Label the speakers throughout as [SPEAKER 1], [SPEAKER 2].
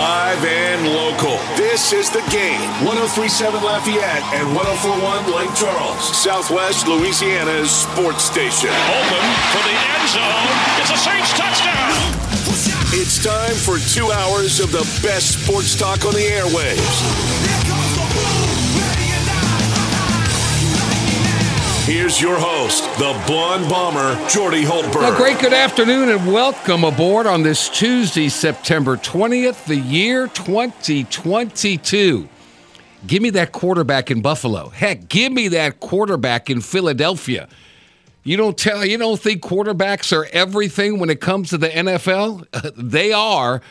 [SPEAKER 1] Live and local. This is the game. 1037 Lafayette and 1041 Lake Charles. Southwest Louisiana's sports station.
[SPEAKER 2] Open for the end zone. It's a Saints touchdown.
[SPEAKER 1] It's time for two hours of the best sports talk on the airwaves. Here's your host, the blonde bomber, Jordy Hultberg.
[SPEAKER 3] A great good afternoon and welcome aboard on this Tuesday, September 20th, the year 2022. Give me that quarterback in Buffalo. Heck, give me that quarterback in Philadelphia. You don't tell you don't think quarterbacks are everything when it comes to the NFL? they are.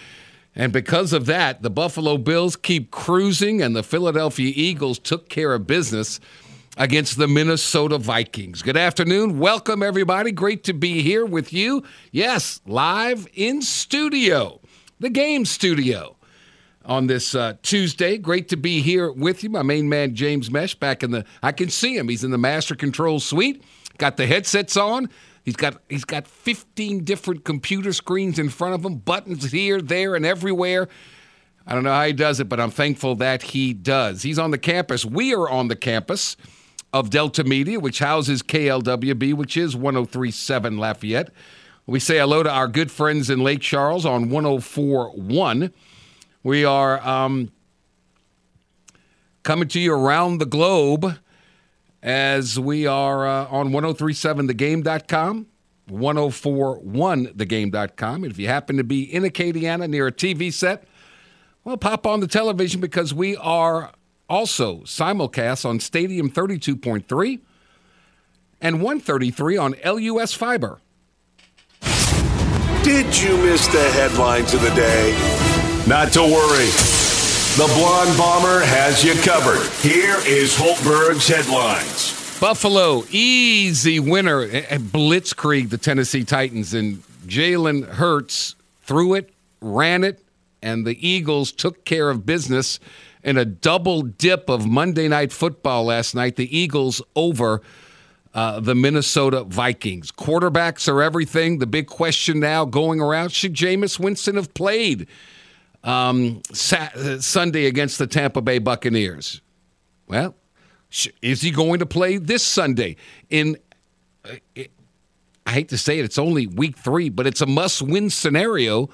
[SPEAKER 3] And because of that, the Buffalo Bills keep cruising and the Philadelphia Eagles took care of business against the Minnesota Vikings. Good afternoon. Welcome, everybody. Great to be here with you. Yes, live in studio, the game studio on this uh, Tuesday. Great to be here with you. My main man, James Mesh, back in the, I can see him. He's in the master control suite, got the headsets on. He's got he's got 15 different computer screens in front of him, buttons here, there, and everywhere. I don't know how he does it, but I'm thankful that he does. He's on the campus. We are on the campus of Delta Media, which houses KLWB, which is 1037 Lafayette. We say hello to our good friends in Lake Charles on 1041. We are um, coming to you around the globe as we are uh, on 1037thegame.com, 1041thegame.com. And if you happen to be in Acadiana near a TV set, well, pop on the television because we are also simulcast on Stadium 32.3 and 133 on LUS Fiber.
[SPEAKER 1] Did you miss the headlines of the day? Not to worry. The Blonde Bomber has you covered. Here is Hultberg's headlines.
[SPEAKER 3] Buffalo, easy winner at Blitzkrieg, the Tennessee Titans, and Jalen Hurts threw it, ran it, and the Eagles took care of business in a double dip of Monday Night Football last night. The Eagles over uh, the Minnesota Vikings. Quarterbacks are everything. The big question now going around should Jameis Winston have played um, uh, Sunday against the Tampa Bay Buccaneers? Well, is he going to play this Sunday? In uh, I hate to say it, it's only week three, but it's a must win scenario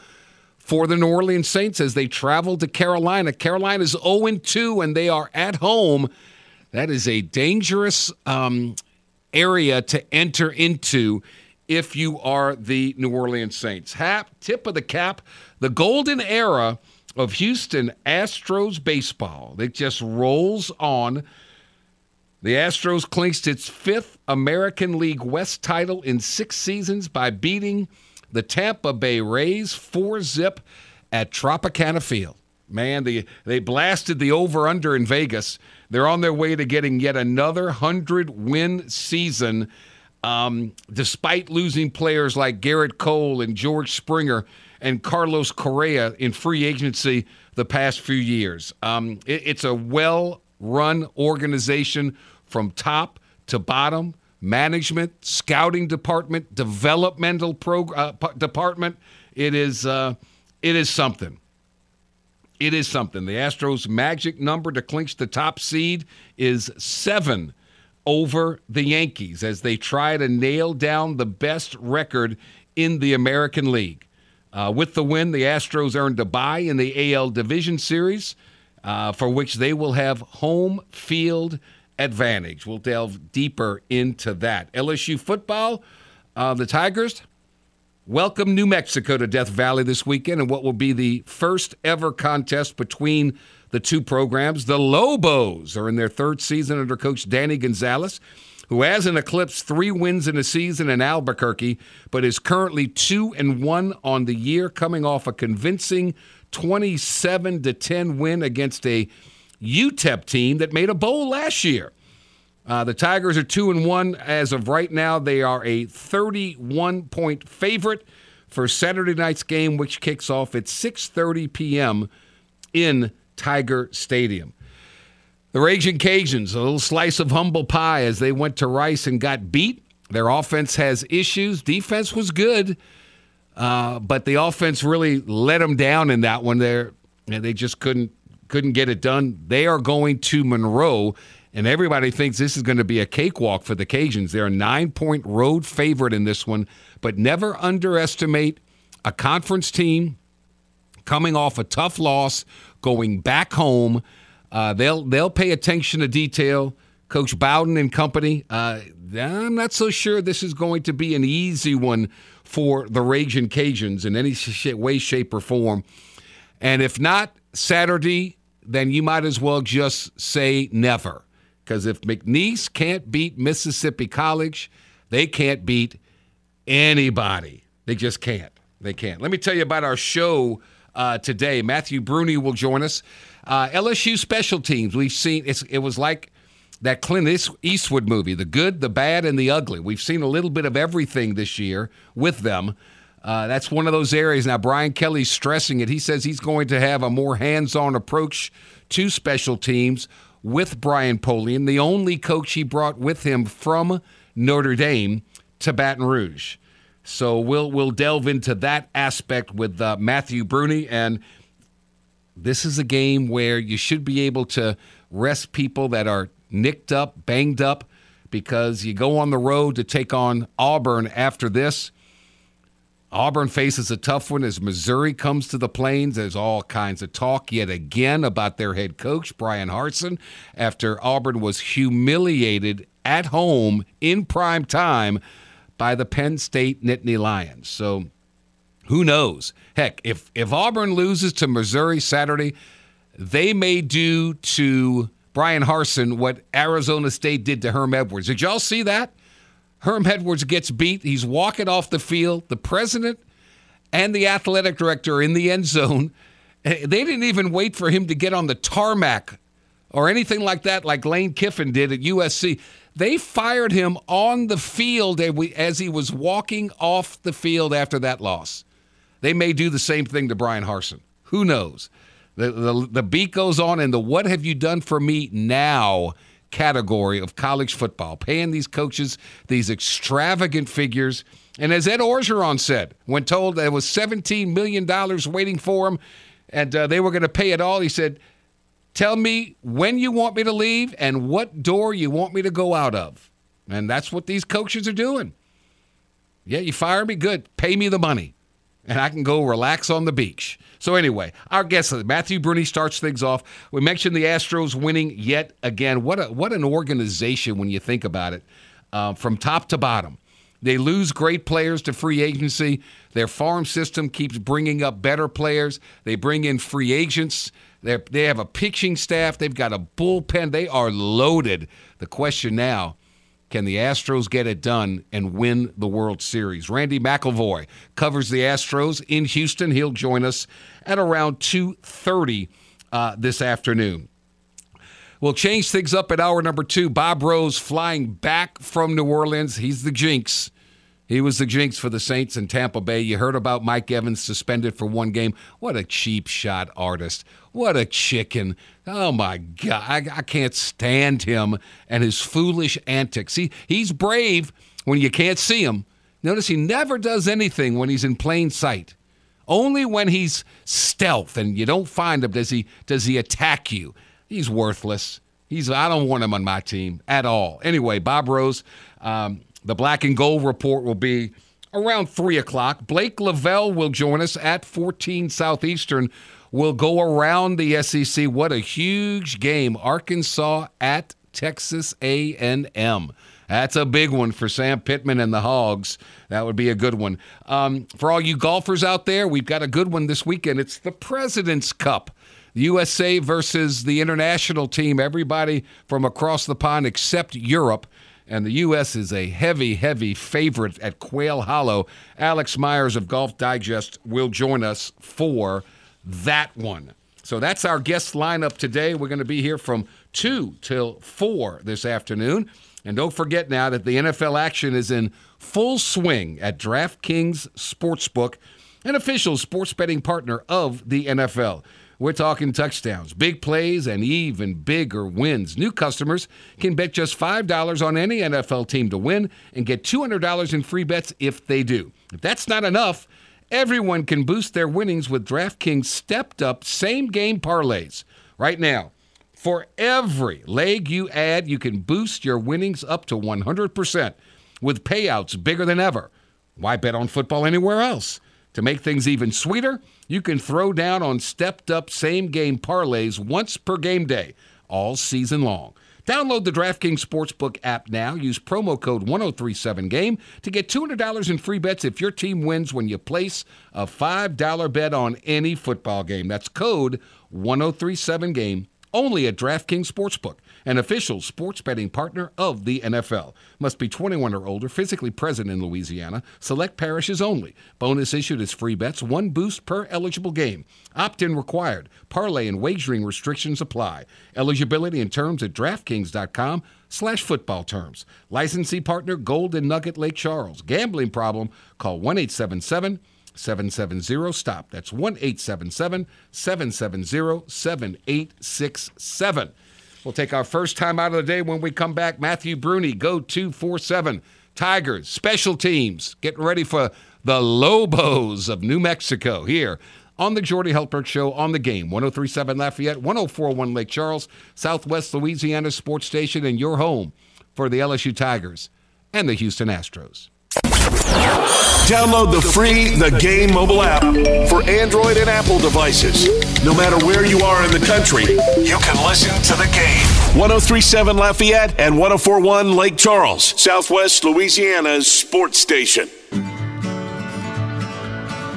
[SPEAKER 3] for the New Orleans Saints as they travel to Carolina. Carolina's 0 2 and they are at home. That is a dangerous um, area to enter into if you are the New Orleans Saints. Hap, tip of the cap, the golden era of Houston Astros baseball. It just rolls on. The Astros clinched its fifth American League West title in six seasons by beating the Tampa Bay Rays 4 zip at Tropicana Field. Man, the, they blasted the over under in Vegas. They're on their way to getting yet another 100 win season, um, despite losing players like Gerrit Cole and George Springer and Carlos Correa in free agency the past few years. Um, it, it's a well run organization from top to bottom management, scouting department, developmental prog- uh, department. It is uh, it is something. It is something. The Astros' magic number to clinch the top seed is seven over the Yankees as they try to nail down the best record in the American League. Uh, with the win, the Astros earned a bye in the AL Division Series, uh, for which they will have home field advantage. We'll delve deeper into that. LSU football, uh, the Tigers welcome New Mexico to Death Valley this weekend and what will be the first ever contest between the two programs. The Lobos are in their third season under coach Danny Gonzales, who has an eclipse three wins in a season in Albuquerque, but is currently two and one on the year, coming off a convincing 27 to 10 win against a UTEP team that made a bowl last year. Uh, the Tigers are two and one as of right now. They are a 31 point favorite for Saturday night's game, which kicks off at 6:30 p.m. in Tiger Stadium. The Raging Cajuns, a little slice of humble pie as they went to Rice and got beat. Their offense has issues. Defense was good, uh, but the offense really let them down in that one. They're and they just couldn't couldn't get it done. They are going to Monroe, and everybody thinks this is going to be a cakewalk for the Cajuns. They're a nine point road favorite in this one, but never underestimate a conference team coming off a tough loss, going back home. Uh, they'll they'll pay attention to detail. Coach Bowden and company. Uh, I'm not so sure this is going to be an easy one for the Raging Cajuns in any way, shape, or form. And if not Saturday, then you might as well just say never. Because if McNeese can't beat Mississippi College, they can't beat anybody. They just can't. They can't. Let me tell you about our show uh, today. Matthew Bruni will join us. Uh, LSU special teams. We've seen it was like that Clint Eastwood movie, the good, the bad, and the ugly. We've seen a little bit of everything this year with them. Uh, that's one of those areas. Now, Brian Kelly's stressing it. He says he's going to have a more hands on approach to special teams with Brian Polian, the only coach he brought with him from Notre Dame to Baton Rouge. So we'll we'll delve into that aspect with uh, Matthew Bruni, and this is a game where you should be able to rest people that are nicked up, banged up, because you go on the road to take on Auburn after this. Auburn faces a tough one as Missouri comes to the Plains. There's all kinds of talk yet again about their head coach, Brian Harsin, after Auburn was humiliated at home in prime time by the Penn State Nittany Lions. So who knows? Heck, if, if Auburn loses to Missouri Saturday, they may do to Brian Harsin what Arizona State did to Herm Edwards. Did y'all see that? Herm Edwards gets beat. He's walking off the field. The president and the athletic director in the end zone. Eh, they didn't even wait for him to get on the tarmac or anything like that, like Lane Kiffin did at USC. They fired him on the field as he was walking off the field after that loss. They may do the same thing to Brian Harsin. Who knows? The, the, the beat goes on, and the what have you done for me now category of college football, paying these coaches these extravagant figures. And as Ed Orgeron said, when told there was $17 million waiting for him and uh, they were going to pay it all, he said, Tell me when you want me to leave and what door you want me to go out of. And that's what these coaches are doing. Yeah, you fire me? Good. Pay me the money and I can go relax on the beach. So anyway, our guest Matthew Bruni starts things off. We mentioned the Astros winning yet again. What a what an organization when you think about it, uh, from top to bottom. They lose great players to free agency. Their farm system keeps bringing up better players. They bring in free agents. They they have a pitching staff. They've got a bullpen. They are loaded. The question now can the Astros get it done and win the World Series? Randy McIlvoy covers the Astros in Houston. He'll join us at around 2:30 uh, this afternoon. We'll change things up at hour number two. Bob Rose flying back from New Orleans. He's the jinx. He was the jinx for the Saints in Tampa Bay. You heard about Mike Evans suspended for one game. What a cheap shot artist. What a chicken. Oh my God. I, I can't stand him and his foolish antics. He, he's brave when you can't see him. Notice he never does anything when he's in plain sight. Only when he's stealth and you don't find him does he does he attack you. He's worthless. He's I don't want him on my team at all. Anyway, Bob Rose, um, the black and gold report will be around 3 o'clock. Blake Lavelle will join us at 14 Southeastern. We'll go around the SEC. What a huge game. Arkansas at Texas A&M. That's a big one for Sam Pittman and the Hogs. That would be a good one. Um, for all you golfers out there, we've got a good one this weekend. It's the President's Cup. USA versus the international team. Everybody from across the pond except Europe and the U.S. is a heavy, heavy favorite at Quail Hollow. Alex Myers of Golf Digest will join us for that one. So that's our guest lineup today. We're going to be here from 2 till 4 this afternoon. And don't forget now that the NFL action is in full swing at DraftKings Sportsbook, an official sports betting partner of the NFL. We're talking touchdowns, big plays, and even bigger wins. New customers can bet just $5 on any NFL team to win and get $200 in free bets if they do. If that's not enough, Everyone can boost their winnings with DraftKings stepped up same game parlays. Right now, for every leg you add, you can boost your winnings up to 100% with payouts bigger than ever. Why bet on football anywhere else? To make things even sweeter, you can throw down on stepped up same game parlays once per game day, all season long. Download the DraftKings Sportsbook app now. Use promo code 1037GAME to get $200 in free bets if your team wins when you place a $5 bet on any football game. That's code 1037GAME only at DraftKings Sportsbook, an official sports betting partner of the NFL. Must be 21 or older, physically present in Louisiana. Select parishes only. Bonus issued as free bets, one boost per eligible game. Opt in required. Parlay and wagering restrictions apply. Eligibility and terms at DraftKings.com slash football terms. Licensee partner Golden Nugget Lake Charles. Gambling problem? Call 1 877 770 STOP. That's 1 877 770 7867. We'll take our first time out of the day when we come back. Matthew Bruni, go 247. Tigers, special teams, getting ready for the Lobos of New Mexico here on the Jordy Hultberg Show on the game. 1037 Lafayette, 1041 Lake Charles, Southwest Louisiana Sports Station, and your home for the LSU Tigers and the Houston Astros.
[SPEAKER 1] Download the free The Game mobile app for Android and Apple devices. No matter where you are in the country, you can listen to the game. 1037 Lafayette and 1041 Lake Charles, Southwest Louisiana's sports station.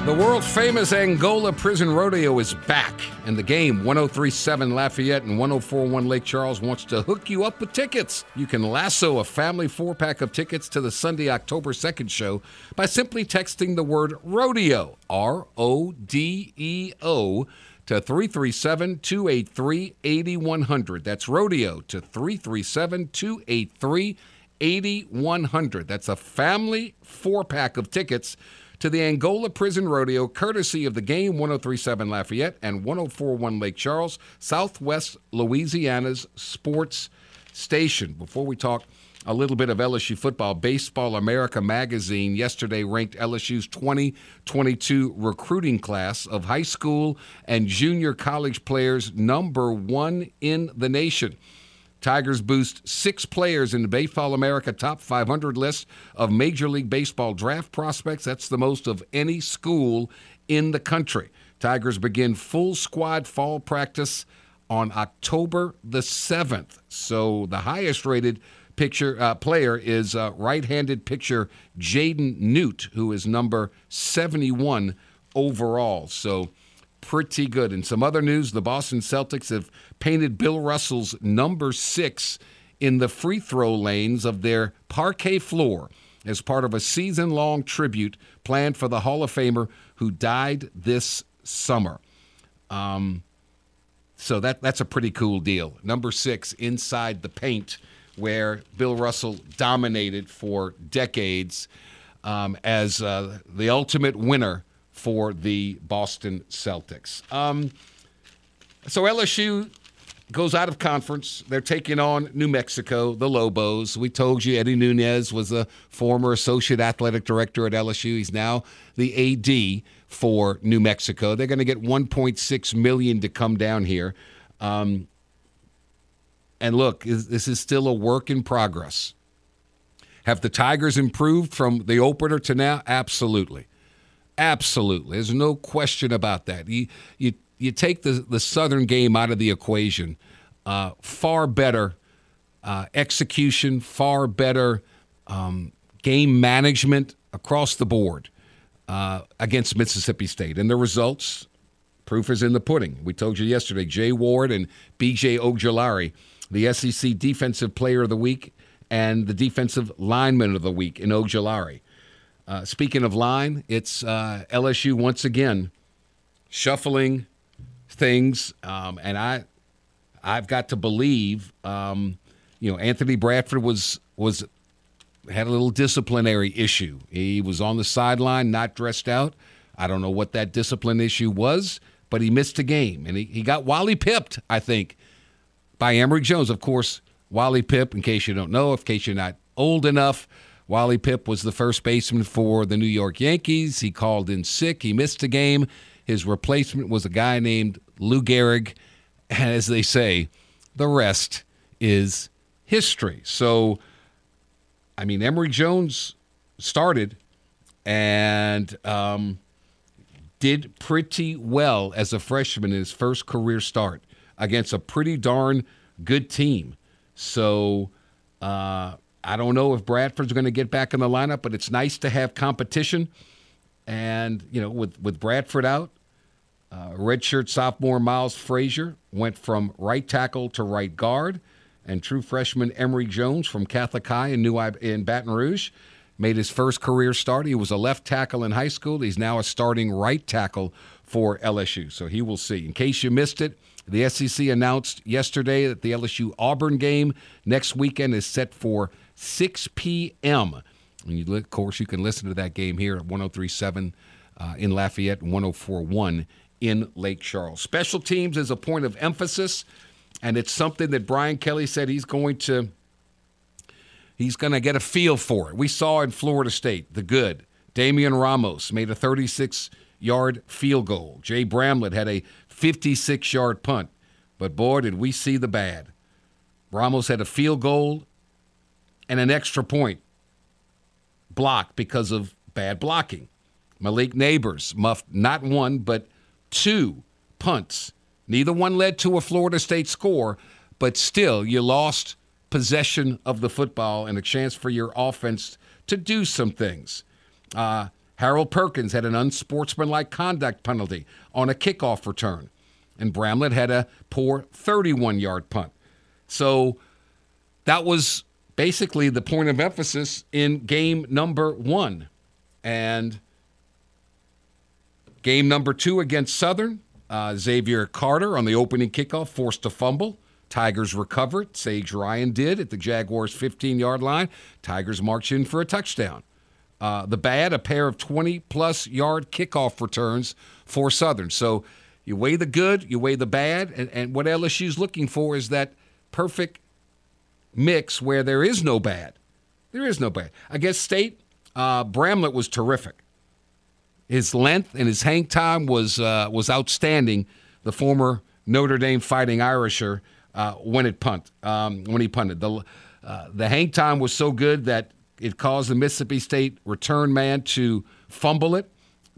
[SPEAKER 3] The world famous Angola Prison Rodeo is back, and the game 1037 Lafayette and 1041 Lake Charles wants to hook you up with tickets. You can lasso a family four pack of tickets to the Sunday, October 2nd show by simply texting the word rodeo, R O D E O, to 337 283 8100. That's rodeo to 337 283 8100. That's a family four pack of tickets to the Angola Prison Rodeo, courtesy of the game 1037 Lafayette and 1041 Lake Charles, Southwest Louisiana's sports station. Before we talk a little bit of LSU football, Baseball America magazine yesterday ranked LSU's 2022 recruiting class of high school and junior college players number one in the nation. Tigers boost six players in the Baseball America top 500 list of Major League Baseball draft prospects. That's the most of any school in the country. Tigers begin full squad fall practice on October the 7th. So the highest rated picture uh, player is uh, right-handed pitcher Jaden Noot, who is number 71 overall. So pretty good. In some other news, the Boston Celtics have painted Bill Russell's number six in the free throw lanes of their parquet floor as part of a season long tribute planned for the Hall of Famer who died this summer. Um, so that that's a pretty cool deal. Number six inside the paint, where Bill Russell dominated for decades um, as uh, the ultimate winner for the Boston Celtics. Um, so LSU goes out of conference. They're taking on New Mexico, the Lobos. We told you Eddie Nunez was a former associate athletic director at LSU. He's now the AD for New Mexico. They're going to get 1.6 million to come down here. Um, and look, this is still a work in progress. Have the Tigers improved from the opener to now? Absolutely. Absolutely. There's no question about that. You, you, you take the, the Southern game out of the equation, uh, far better uh, execution, far better um, game management across the board uh, against Mississippi State. And the results, proof is in the pudding. We told you yesterday, Jay Ward and BJ Ojulari, the SEC Defensive Player of the Week and the Defensive Lineman of the Week in Ojulari. Uh, speaking of line, it's uh, LSU once again shuffling things, um, and I, I've got to believe, um, you know, Anthony Bradford was was had a little disciplinary issue. He was on the sideline, not dressed out. I don't know what that discipline issue was, but he missed a game, and he, he got Wally pipped, I think, by Emery Jones. Of course, Wally Pipp, in case you don't know, in case you're not old enough, Wally Pipp was the first baseman for the New York Yankees. He called in sick. He missed a game. His replacement was a guy named Lou Gehrig. And as they say, the rest is history. So, I mean, Emery Jones started and um, did pretty well as a freshman in his first career start against a pretty darn good team. So, uh, I don't know if Bradford's going to get back in the lineup, but it's nice to have competition. And, you know, with, with Bradford out, uh, redshirt sophomore Miles Frazier went from right tackle to right guard. And true freshman Emery Jones from Catholic High in, New, in Baton Rouge made his first career start. He was a left tackle in high school. He's now a starting right tackle for LSU. So he will see. In case you missed it, the SEC announced yesterday that the LSU Auburn game next weekend is set for 6 p.m. And you, of course, you can listen to that game here at 1037 uh, in Lafayette and 1041 in Lake Charles. Special teams is a point of emphasis, and it's something that Brian Kelly said he's going to he's going to get a feel for it. We saw in Florida State the good. Damian Ramos made a 36 yard field goal. Jay Bramlett had a 56 yard punt. But boy, did we see the bad. Ramos had a field goal and an extra point blocked because of bad blocking. Malik Nabers muffed not one, but two punts. Neither one led to a Florida State score, but still, you lost possession of the football and a chance for your offense to do some things. Uh, Harold Perkins had an unsportsmanlike conduct penalty on a kickoff return, and Bramlett had a poor 31 yard punt. So that was basically the point of emphasis in game number one. And game number two against Southern, uh, Xavier Carter on the opening kickoff forced a fumble. Tigers recovered. Sage Ryan did at the Jaguars' 15 yard line. Tigers march in for a touchdown. Uh, the bad, a pair of 20 plus yard kickoff returns for Southern. So you weigh the good, you weigh the bad, and, and what LSU's looking for is that perfect mix where there is no bad. There is no bad. Against State, uh, Bramlett was terrific. His length and his hang time was uh, was outstanding. The former Notre Dame Fighting Irisher uh, when it punt um, when he punted the uh, the hang time was so good that it caused the Mississippi State return man to fumble it.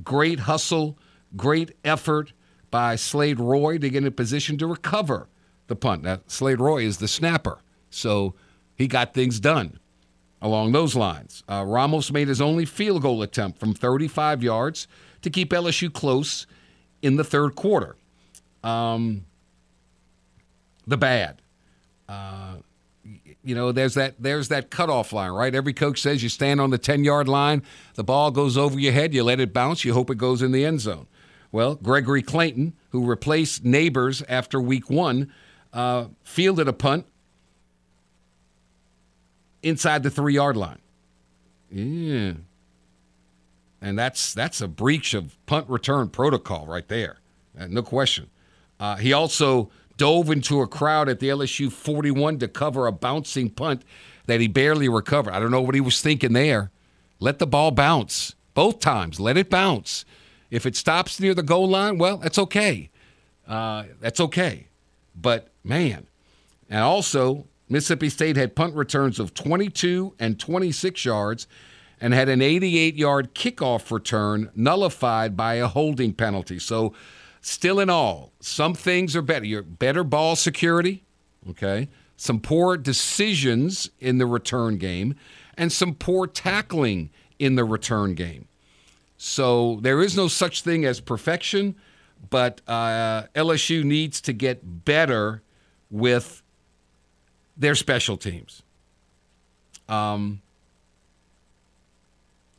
[SPEAKER 3] Great hustle, great effort by Slade Roy to get in a position to recover the punt. Now, Slade Roy is the snapper. So he got things done along those lines. Uh, Ramos made his only field goal attempt from 35 yards to keep LSU close in the third quarter. Um, the bad. Uh, you know, there's that there's that cutoff line, right? Every coach says you stand on the 10 yard line, the ball goes over your head, you let it bounce, you hope it goes in the end zone. Well, Gregory Clayton, who replaced Nabers after week one, uh, fielded a punt inside the three yard line. Yeah. And that's that's a breach of punt return protocol right there. Uh, no question. Uh, he also dove into a crowd at the LSU 41 to cover a bouncing punt that he barely recovered. I don't know what he was thinking there. Let the ball bounce both times. Let it bounce. If it stops near the goal line, well, that's okay. Uh, that's okay. But man, and also Mississippi State had punt returns of 22 and 26 yards and had an 88 yard kickoff return nullified by a holding penalty. So, still in all, some things are better. You're better ball security, okay? Some poor decisions in the return game, and some poor tackling in the return game. So, there is no such thing as perfection, but uh, LSU needs to get better with their special teams. Um,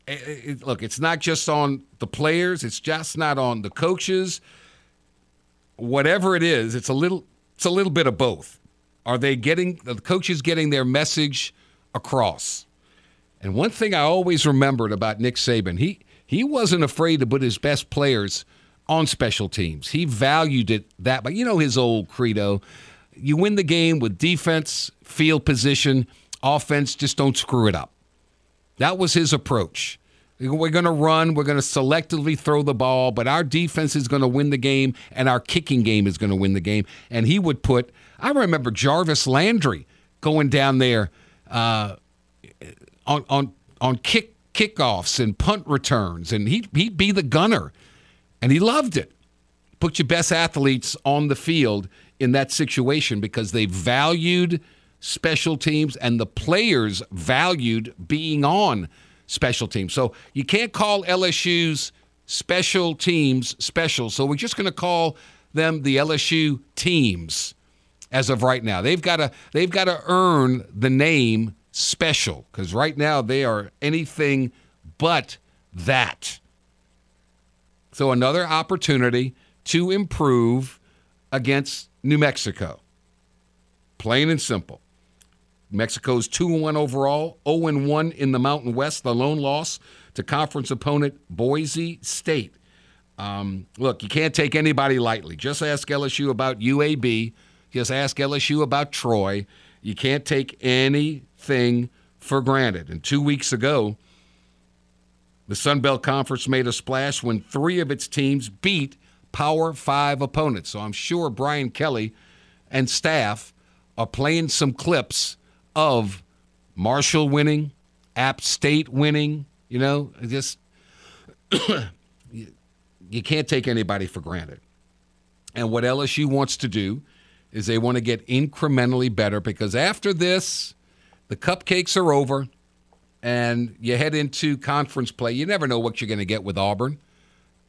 [SPEAKER 3] it, it, look, it's not just on the players. It's just not on the coaches. Whatever it is, it's a little. It's a little bit of both. Are they getting the coaches getting their message across? And one thing I always remembered about Nick Saban, he he wasn't afraid to put his best players on special teams. He valued it that, but you know his old credo you win the game with defense, field position, offense, just don't screw it up. That was his approach. We're going to run, we're going to selectively throw the ball, but our defense is going to win the game and our kicking game is going to win the game. And he would put, I remember Jarvis Landry going down there uh, on, on, on kick kickoffs and punt returns, and he'd, he'd be the gunner. And he loved it. Put your best athletes on the field in that situation because they valued special teams and the players valued being on special teams. So you can't call LSU's special teams special. So we're just going to call them the LSU teams as of right now. They've got to they've got to earn the name special cuz right now they are anything but that. So another opportunity to improve against New Mexico. Plain and simple. Mexico's 2 1 overall, 0 1 in the Mountain West, the lone loss to conference opponent Boise State. Um, look, you can't take anybody lightly. Just ask LSU about UAB. Just ask LSU about Troy. You can't take anything for granted. And two weeks ago, the Sun Belt Conference made a splash when three of its teams beat Power Five opponents. So I'm sure Brian Kelly and staff are playing some clips of Marshall winning, App State winning. You know, just you, you can't take anybody for granted. And what LSU wants to do is they want to get incrementally better because after this, the cupcakes are over and you head into conference play. You never know what you're going to get with Auburn.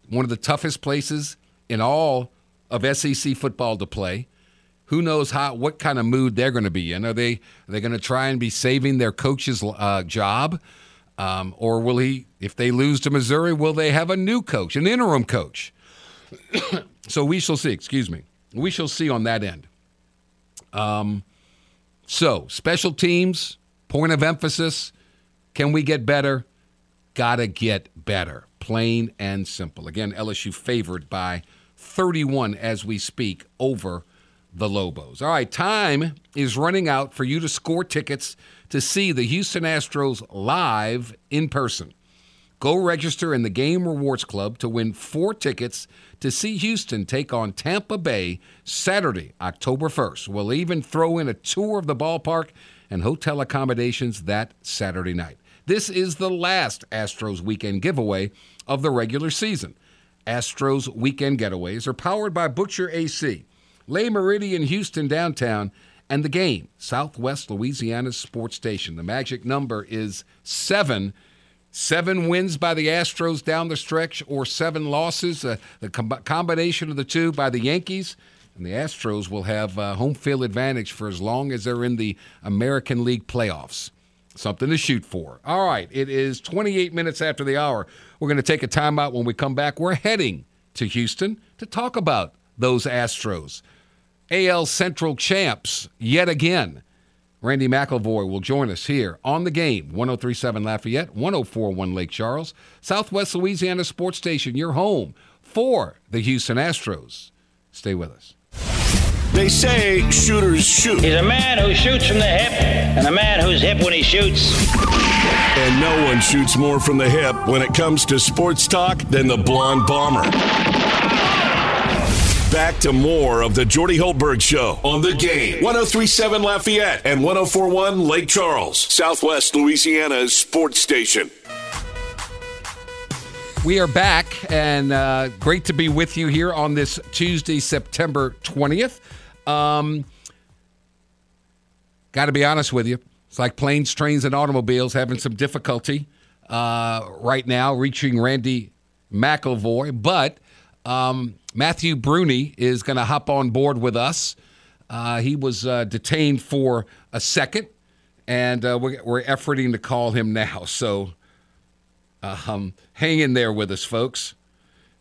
[SPEAKER 3] One of the toughest places in all of SEC football to play. Who knows how what kind of mood they're going to be in? Are they are they going to try and be saving their coach's uh, job, um, or will he? If they lose to Missouri, will they have a new coach, an interim coach? so we shall see. Excuse me. We shall see on that end. Um, so special teams, point of emphasis. Can we get better? Gotta get better. Plain and simple. Again, LSU favored by 31 as we speak over the Lobos. All right, time is running out for you to score tickets to see the Houston Astros live in person. Go register in the Game Rewards Club to win four tickets to see Houston take on Tampa Bay Saturday, October 1st. We'll even throw in a tour of the ballpark and hotel accommodations that Saturday night. This is the last Astros weekend giveaway of the regular season. Astros weekend getaways are powered by Butcher AC. Le Méridien Houston downtown, and the game, Southwest Louisiana's sports station. The magic number is seven. Seven wins by the Astros down the stretch, or seven losses, uh, the com- combination of the two by the Yankees. And the Astros will have uh, home field advantage for as long as they're in the American League playoffs. Something to shoot for. All right, it is 28 minutes after the hour. We're going to take a timeout when we come back. We're heading to Houston to talk about those Astros. AL Central champs yet again. Randy McIlvoy will join us here on the game 1037 Lafayette, 1041 Lake Charles, Southwest Louisiana Sports Station, your home for the Houston Astros. Stay with us.
[SPEAKER 1] They say shooters shoot.
[SPEAKER 4] He's a man who shoots from the hip and a man who's hip when he shoots.
[SPEAKER 1] And no one shoots more from the hip when it comes to sports talk than the blonde bomber. Back to more of the Jordy Hultberg Show on the game. 1037 Lafayette and 1041 Lake Charles, Southwest Louisiana's sports station.
[SPEAKER 3] We are back, and uh, great to be with you here on this Tuesday, September 20th. Um, Got to be honest with you. It's like planes, trains, and automobiles having some difficulty uh, right now reaching Randy McIlvoy. but um, Matthew Bruni is going to hop on board with us. Uh, he was uh, detained for a second, and uh, we're, we're, efforting to call him now. So um, hang in there with us, folks.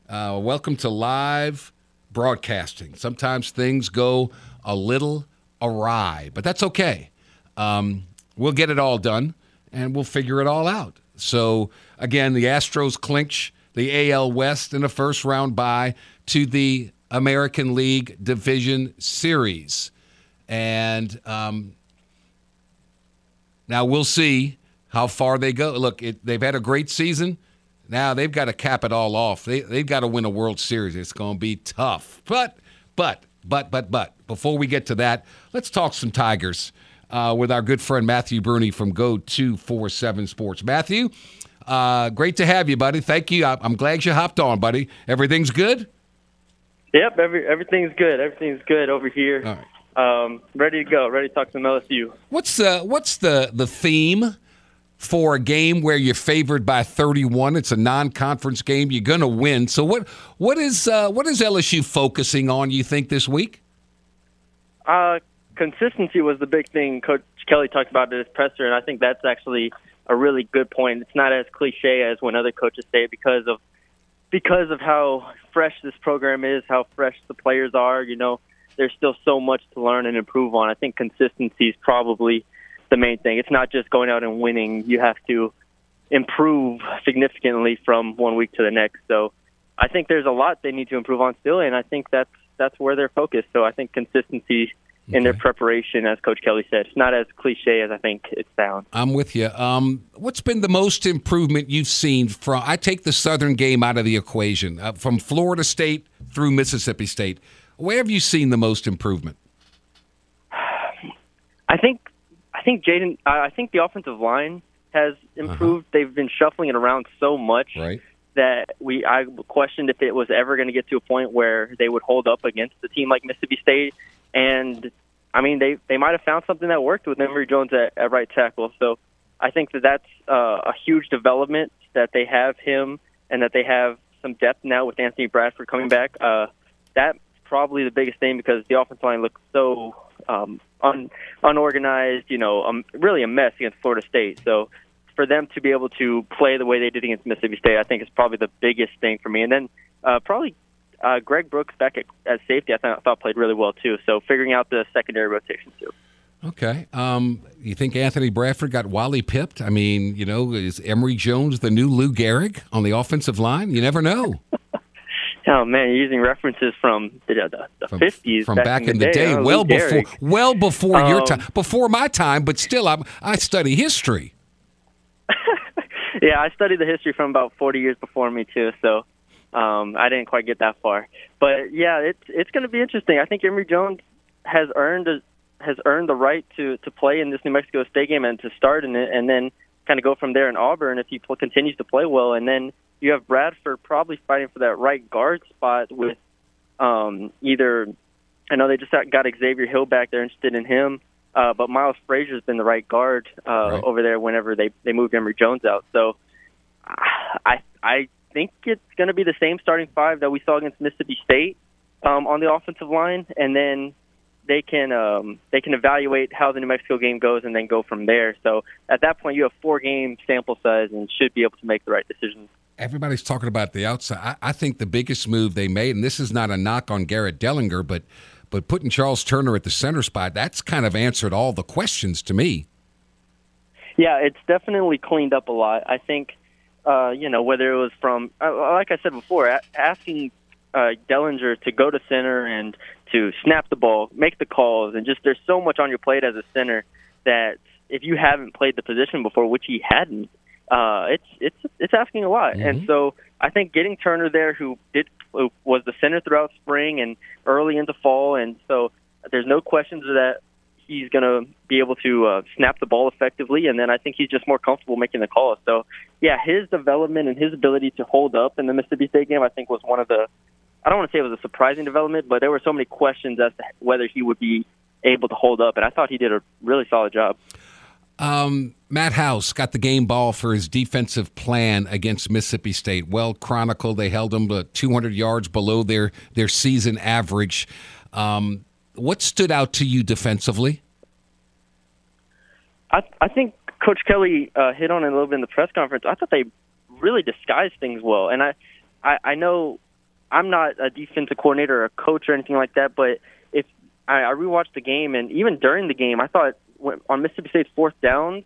[SPEAKER 3] Uh, welcome to live broadcasting. Sometimes things go a little awry, but that's okay. Um, we'll get it all done, and we'll figure it all out. So, again, the Astros clinch the AL West in a first round bye to the American League Division Series. And um, now we'll see how far they go. Look, it, they've had a great season. Now they've got to cap it all off. They they've got to win a World Series. It's going to be tough. But but but but but before we get to that, let's talk some Tigers uh, with our good friend Matthew Bruni from Go Two Four Seven Sports. Matthew, uh, great to have you, buddy. Thank you. I, I'm glad you hopped on, buddy. Everything's good.
[SPEAKER 5] Yep, every, everything's good. Everything's good over here.
[SPEAKER 3] Right.
[SPEAKER 5] Um, ready to go. Ready to talk some LSU.
[SPEAKER 3] What's the what's the the theme for a game where you're favored by 31? It's a non-conference game. You're going to win. So what what is uh, what is LSU focusing on? You think this week?
[SPEAKER 5] Uh, consistency was the big thing Coach Kelly talked about at his presser, and I think that's actually a really good point. It's not as cliche as when other coaches say it because of because of how fresh this program is, how fresh the players are. You know, there's still so much to learn and improve on. I think consistency is probably the main thing. It's not just going out and winning. You have to improve significantly from one week to the next. So I think there's a lot they need to improve on still, and I think that's that's where they're focused. So I think consistency in their preparation, as Coach Kelly said, it's not as cliche as I think it sounds.
[SPEAKER 3] I'm with you. Um, what's been the most improvement you've seen from? I take the Southern game out of the equation, uh, from Florida State through Mississippi State. Where have you seen the most improvement?
[SPEAKER 5] I think I think Jaden. I think the offensive line has improved. They've been shuffling it around so much
[SPEAKER 3] Right.
[SPEAKER 5] that we I questioned if it was ever going to get to a point where they would hold up against a team like Mississippi State. And I mean, they they might have found something that worked with Emery Jones at, at right tackle. So I think that that's uh, a huge development that they have him and that they have some depth now with Anthony Bradford coming back. Uh, that's probably the biggest thing because the offensive line looks so um, un, unorganized, you know, um, really a mess against Florida State. So for them to be able to play the way they did against Mississippi State, I think is probably the biggest thing for me. And then uh, probably uh, Greg Brooks back at, at safety, I thought, I thought played really well too. So figuring out the secondary rotation too.
[SPEAKER 3] Okay. Um, you think Anthony Bradford got Wally pipped? I mean, you know, is Emery Jones the new Lou Gehrig on the offensive line? You never know.
[SPEAKER 5] Oh man, you're using references from the the, the
[SPEAKER 3] From,
[SPEAKER 5] 50s,
[SPEAKER 3] from back, in the day,
[SPEAKER 5] Oh, Lou
[SPEAKER 3] well before,
[SPEAKER 5] Gehrig.
[SPEAKER 3] well before your
[SPEAKER 5] Um,
[SPEAKER 3] time, before my time, but still, I'm, I study history.
[SPEAKER 5] yeah, I studied the history from about 40 years before me too, so um, I didn't quite get that far. But yeah, it's it's going to be interesting. I think Emery Jones has earned a, has earned the right to to play in this New Mexico State game and to start in it, and then kind of go from there in Auburn if he pl- continues to play well. And then you have Bradford probably fighting for that right guard spot with um, either. I know they just got Xavier Hill back. They're interested in him. Uh, but Miles Frazier's been the right guard uh,
[SPEAKER 3] Right.
[SPEAKER 5] over there whenever they they moved Emery Jones out. So I I think it's going to be the same starting five that we saw against Mississippi State um, on the offensive line, and then they can um, they can evaluate how the New Mexico game goes and then go from there. So at that point, you have four game sample size and should be able to make the right decisions.
[SPEAKER 3] Everybody's talking about the outside. I, I think the biggest move they made, and this is not a knock on Garrett Dellinger, but but putting Charles Turner at the center spot, that's kind of answered all the questions to me.
[SPEAKER 5] Yeah, it's definitely cleaned up a lot. I think, uh, you know, whether it was from, uh, like I said before, asking uh, Dellinger to go to center and to snap the ball, make the calls, and just there's so much on your plate as a center that if you haven't played the position before, which he hadn't, uh, it's it's it's asking a lot. And so I think getting Turner there, who did who was the center throughout spring and early into fall, and so there's no questions that he's going to be able to uh, snap the ball effectively, and then I think he's just more comfortable making the calls. So, yeah, his development and his ability to hold up in the Mississippi State game, I think, was one of the. I don't want to say it was a surprising development, but there were so many questions as to whether he would be able to hold up, and I thought he did a really solid job.
[SPEAKER 3] Um, Matt House got the game ball for his defensive plan against Mississippi State. Well chronicled. They held them to 200 yards below their their season average. Um, what stood out to you defensively?
[SPEAKER 5] I, I think Coach Kelly uh, hit on it a little bit in the press conference. I thought they really disguised things well, and I, I, I know I'm not a defensive coordinator or a coach or anything like that, but if I, I rewatched the game and even during the game, I thought on Mississippi State's fourth down,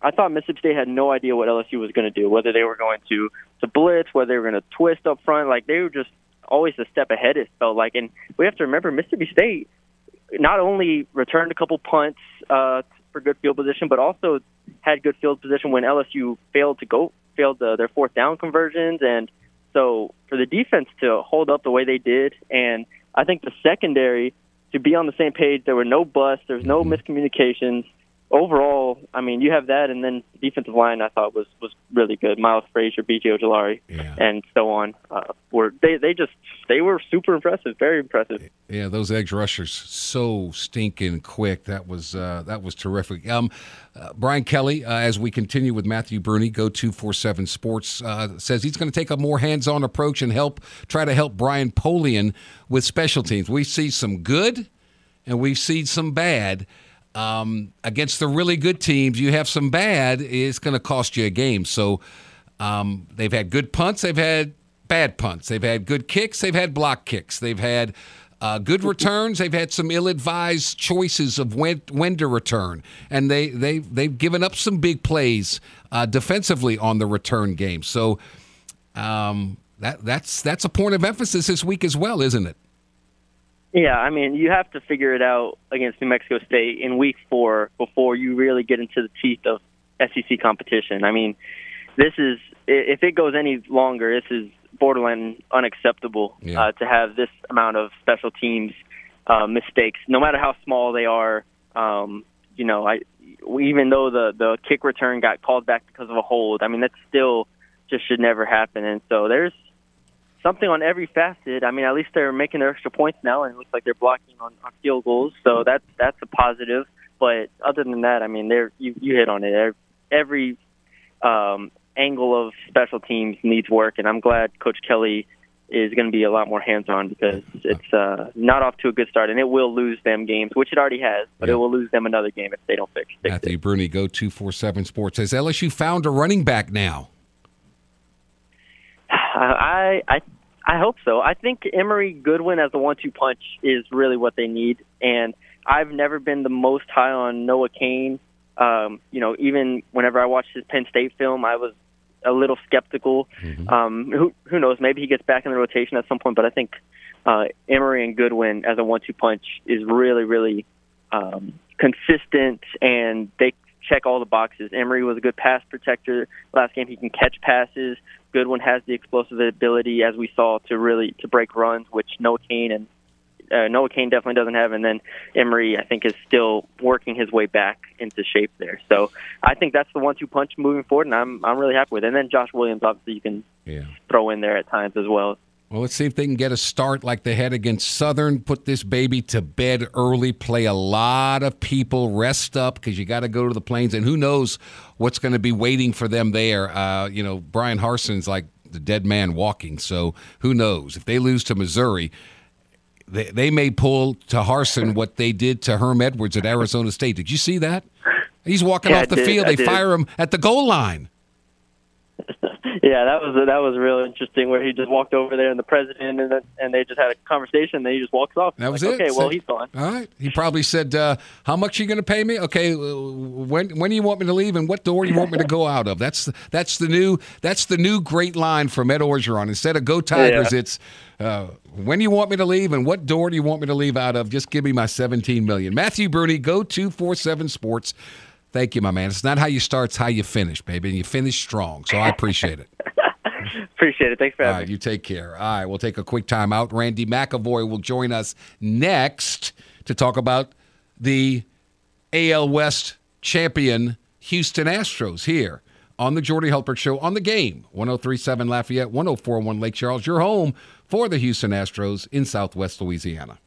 [SPEAKER 5] I thought Mississippi State had no idea what LSU was going to do, whether they were going to to blitz, whether they were going to twist up front. Like they were just always a step ahead. It felt like, and we have to remember Mississippi State not only returned a couple punts uh, for good field position, but also had good field position when LSU failed to go failed the, their fourth down conversions, and so for the defense to hold up the way they did, and I think the secondary to be on the same page. There were no busts. There was no
[SPEAKER 3] Mm-hmm.
[SPEAKER 5] miscommunications. Overall, I mean, you have that, and then defensive line I thought was was really good. Miles Frazier, B.J. Ojulari,
[SPEAKER 3] Yeah.
[SPEAKER 5] and so on uh, were they they just they were super impressive, very impressive.
[SPEAKER 3] Yeah, those edge rushers so stinking quick. That was uh, that was terrific. Um, uh, Brian Kelly, uh, as we continue with Matthew Bruni, go two four seven Sports uh, says he's going to take a more hands on approach and help try to help Brian Polian with special teams. We see some good, and we've seen some bad. Um, against the really good teams, you have some bad. It's going to cost you a game. So um, they've had good punts. They've had bad punts. They've had good kicks. They've had block kicks. They've had uh, good returns. They've had some ill-advised choices of when when to return, and they they they've given up some big plays uh, defensively on the return game. So um, that that's that's a point of emphasis this week as well, isn't it?
[SPEAKER 5] Yeah, I mean, you have to figure it out against New Mexico State in week four before you really get into the teeth of SEC competition. I mean, this is, if it goes any longer, this is borderline unacceptable
[SPEAKER 3] Yeah.
[SPEAKER 5] uh, to have this amount of special teams uh, mistakes, no matter how small they are. Um, you know, I even though the the kick return got called back because of a hold, I mean, that still just should never happen. And so there's something on every facet. I mean, at least they're making their extra points now, and it looks like they're blocking on, on field goals. So that's that's a positive. But other than that, I mean, they're you, you hit on it. Every um, angle of special teams needs work, and I'm glad Coach Kelly is going to be a lot more hands-on because it's uh, not off to a good start, and it will lose them games, which it already has, but
[SPEAKER 3] Yeah.
[SPEAKER 5] it will lose them another game if they don't fix, fix it.
[SPEAKER 3] Matthew Bruni, go two four seven Sports says LSU found a running back now.
[SPEAKER 5] I I I hope so. I think Emery Goodwin as the one-two punch is really what they need, and I've never been the most high on Noah Cain. Um, you know, even whenever I watched his Penn State film, I was a little skeptical. Um, who who knows? Maybe he gets back in the rotation at some point, but I think uh, Emery and Goodwin as a one-two punch is really really um, consistent, and they check all the boxes. Emery was a good pass protector last game. He can catch passes. Goodwin has the explosive ability, as we saw, to really to break runs, which Noah Cain and uh, Noah Cain definitely doesn't have. And then Emery, I think, is still working his way back into shape there. So I think that's the one-two punch moving forward, and I'm I'm really happy with. it. And then Josh Williams, obviously, you can
[SPEAKER 3] Yeah.
[SPEAKER 5] throw in there at times as well.
[SPEAKER 3] Well, let's see if they can get a start like they had against Southern. Put this baby to bed early. Play a lot of people. Rest up because you got to go to the plains, and who knows what's going to be waiting for them there. Uh, you know, Bryan Harsin's like the dead man walking. So who knows if they lose to Missouri. They, they may pull to Harson what they did to Herm Edwards at Arizona State. Did you see that? He's walking
[SPEAKER 5] Yeah,
[SPEAKER 3] off the
[SPEAKER 5] did.
[SPEAKER 3] field.
[SPEAKER 5] I
[SPEAKER 3] They
[SPEAKER 5] did.
[SPEAKER 3] fire him at the goal line.
[SPEAKER 5] Yeah, that was that was real interesting. Where he just walked over there, and the president and the, and they just had a conversation. and then he just walks off.
[SPEAKER 3] That was
[SPEAKER 5] Like,
[SPEAKER 3] it.
[SPEAKER 5] Okay, well he's gone.
[SPEAKER 3] All right. He probably said, uh, "How much are you going to pay me? Okay, uh, when when do you want me to leave, and what door do you want me to go out of?" That's that's the new that's the new great line from Ed Orgeron. Instead of "Go Tigers,"
[SPEAKER 5] Yeah.
[SPEAKER 3] it's uh, "When do you want me to leave, and what door do you want me to leave out of?" Just give me my seventeen million. Matthew Bruni, go two four seven Sports. Thank you, my man. It's not how you start; it's how you finish, baby, and you finish strong. So I appreciate it.
[SPEAKER 5] Appreciate it. Thanks for having
[SPEAKER 3] right,
[SPEAKER 5] me.
[SPEAKER 3] you take care. All right, we'll take a quick time out. Randy McIlvoy will join us next to talk about the AL West champion Houston Astros here on the Jordy Hultberg Show on the game. 1037 Lafayette, 1041 Lake Charles, your home for the Houston Astros in southwest Louisiana.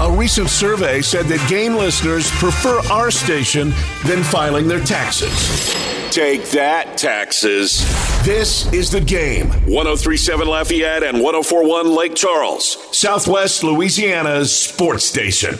[SPEAKER 1] A recent survey said that game listeners prefer our station than filing their taxes. Take that, taxes. This is the game. 1037 Lafayette and 1041 Lake Charles, Southwest Louisiana's sports station.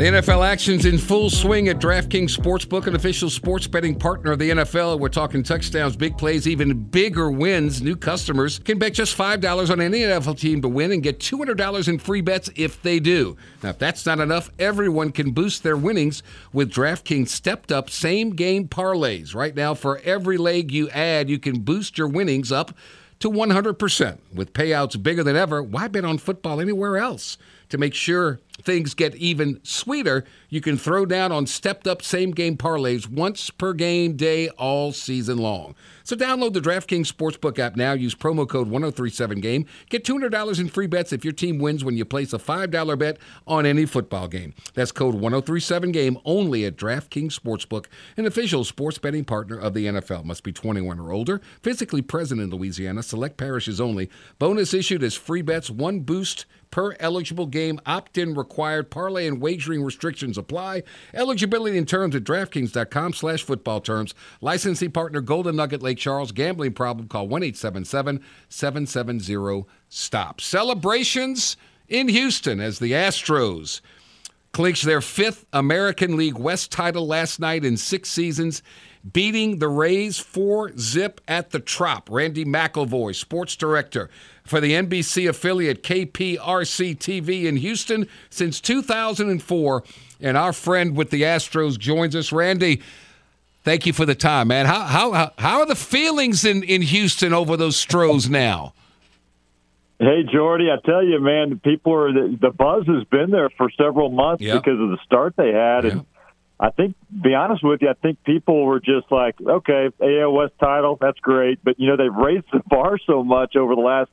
[SPEAKER 3] The NFL action's in full swing at DraftKings Sportsbook, an official sports betting partner of the NFL. We're talking touchdowns, big plays, even bigger wins. New customers can bet just $5 on any NFL team to win and get $200 in free bets if they do. Now, if that's not enough, everyone can boost their winnings with DraftKings stepped up same game parlays. Right now, for every leg you add, you can boost your winnings up to 100%. With payouts bigger than ever, why bet on football anywhere else? To make sure things get even sweeter, you can throw down on stepped up same game parlays once per game day all season long. So download the DraftKings Sportsbook app now. Use promo code 1037game. Get $200 in free bets if your team wins when you place a $5 bet on any football game. That's code 1037game only at DraftKings Sportsbook, an official sports betting partner of the NFL. Must be 21 or older, physically present in Louisiana, select parishes only. Bonus issued as free bets, one boost per eligible game. Opt in required. Parlay and wagering restrictions apply. Eligibility and terms at DraftKings.com slash football terms. Licensing partner Golden Nugget Lake Charles. Gambling problem? Call 1 877 770 STOP. Celebrations in Houston as the Astros clinched their fifth American League West title last night in six seasons beating the Rays 4 zip at the Trop. Randy McIlvoy, sports director for the NBC affiliate KPRC TV in Houston since 2004. And our friend with the Astros joins us. Randy, thank you for the time, man. How, how, how are the feelings in, in Houston over those Stros now?
[SPEAKER 6] Hey, Jordy, I tell you, man, people are the, the buzz has been there for several months yep. because of the start they had, yep. and I think, be honest with you, I think people were just like, okay, AL West title, that's great, but you know they've raised the bar so much over the last,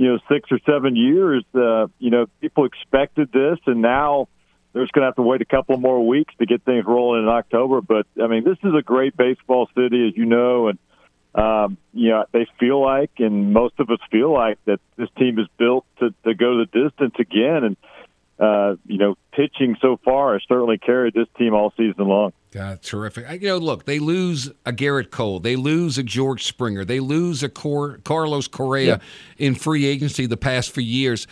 [SPEAKER 6] you know, six or seven years. Uh, you know, people expected this, and now they're just going to have to wait a couple more weeks to get things rolling in October. But I mean, this is a great baseball city, as you know, and um, you know they feel like, and most of us feel like that this team is built to to go the distance again, and uh, you know, pitching so far has certainly carried this team all season long.
[SPEAKER 3] Yeah, terrific. You know, look, they lose a Gerrit Cole, they lose a George Springer, they lose a Cor- Carlos Correa yeah. in free agency the past few years.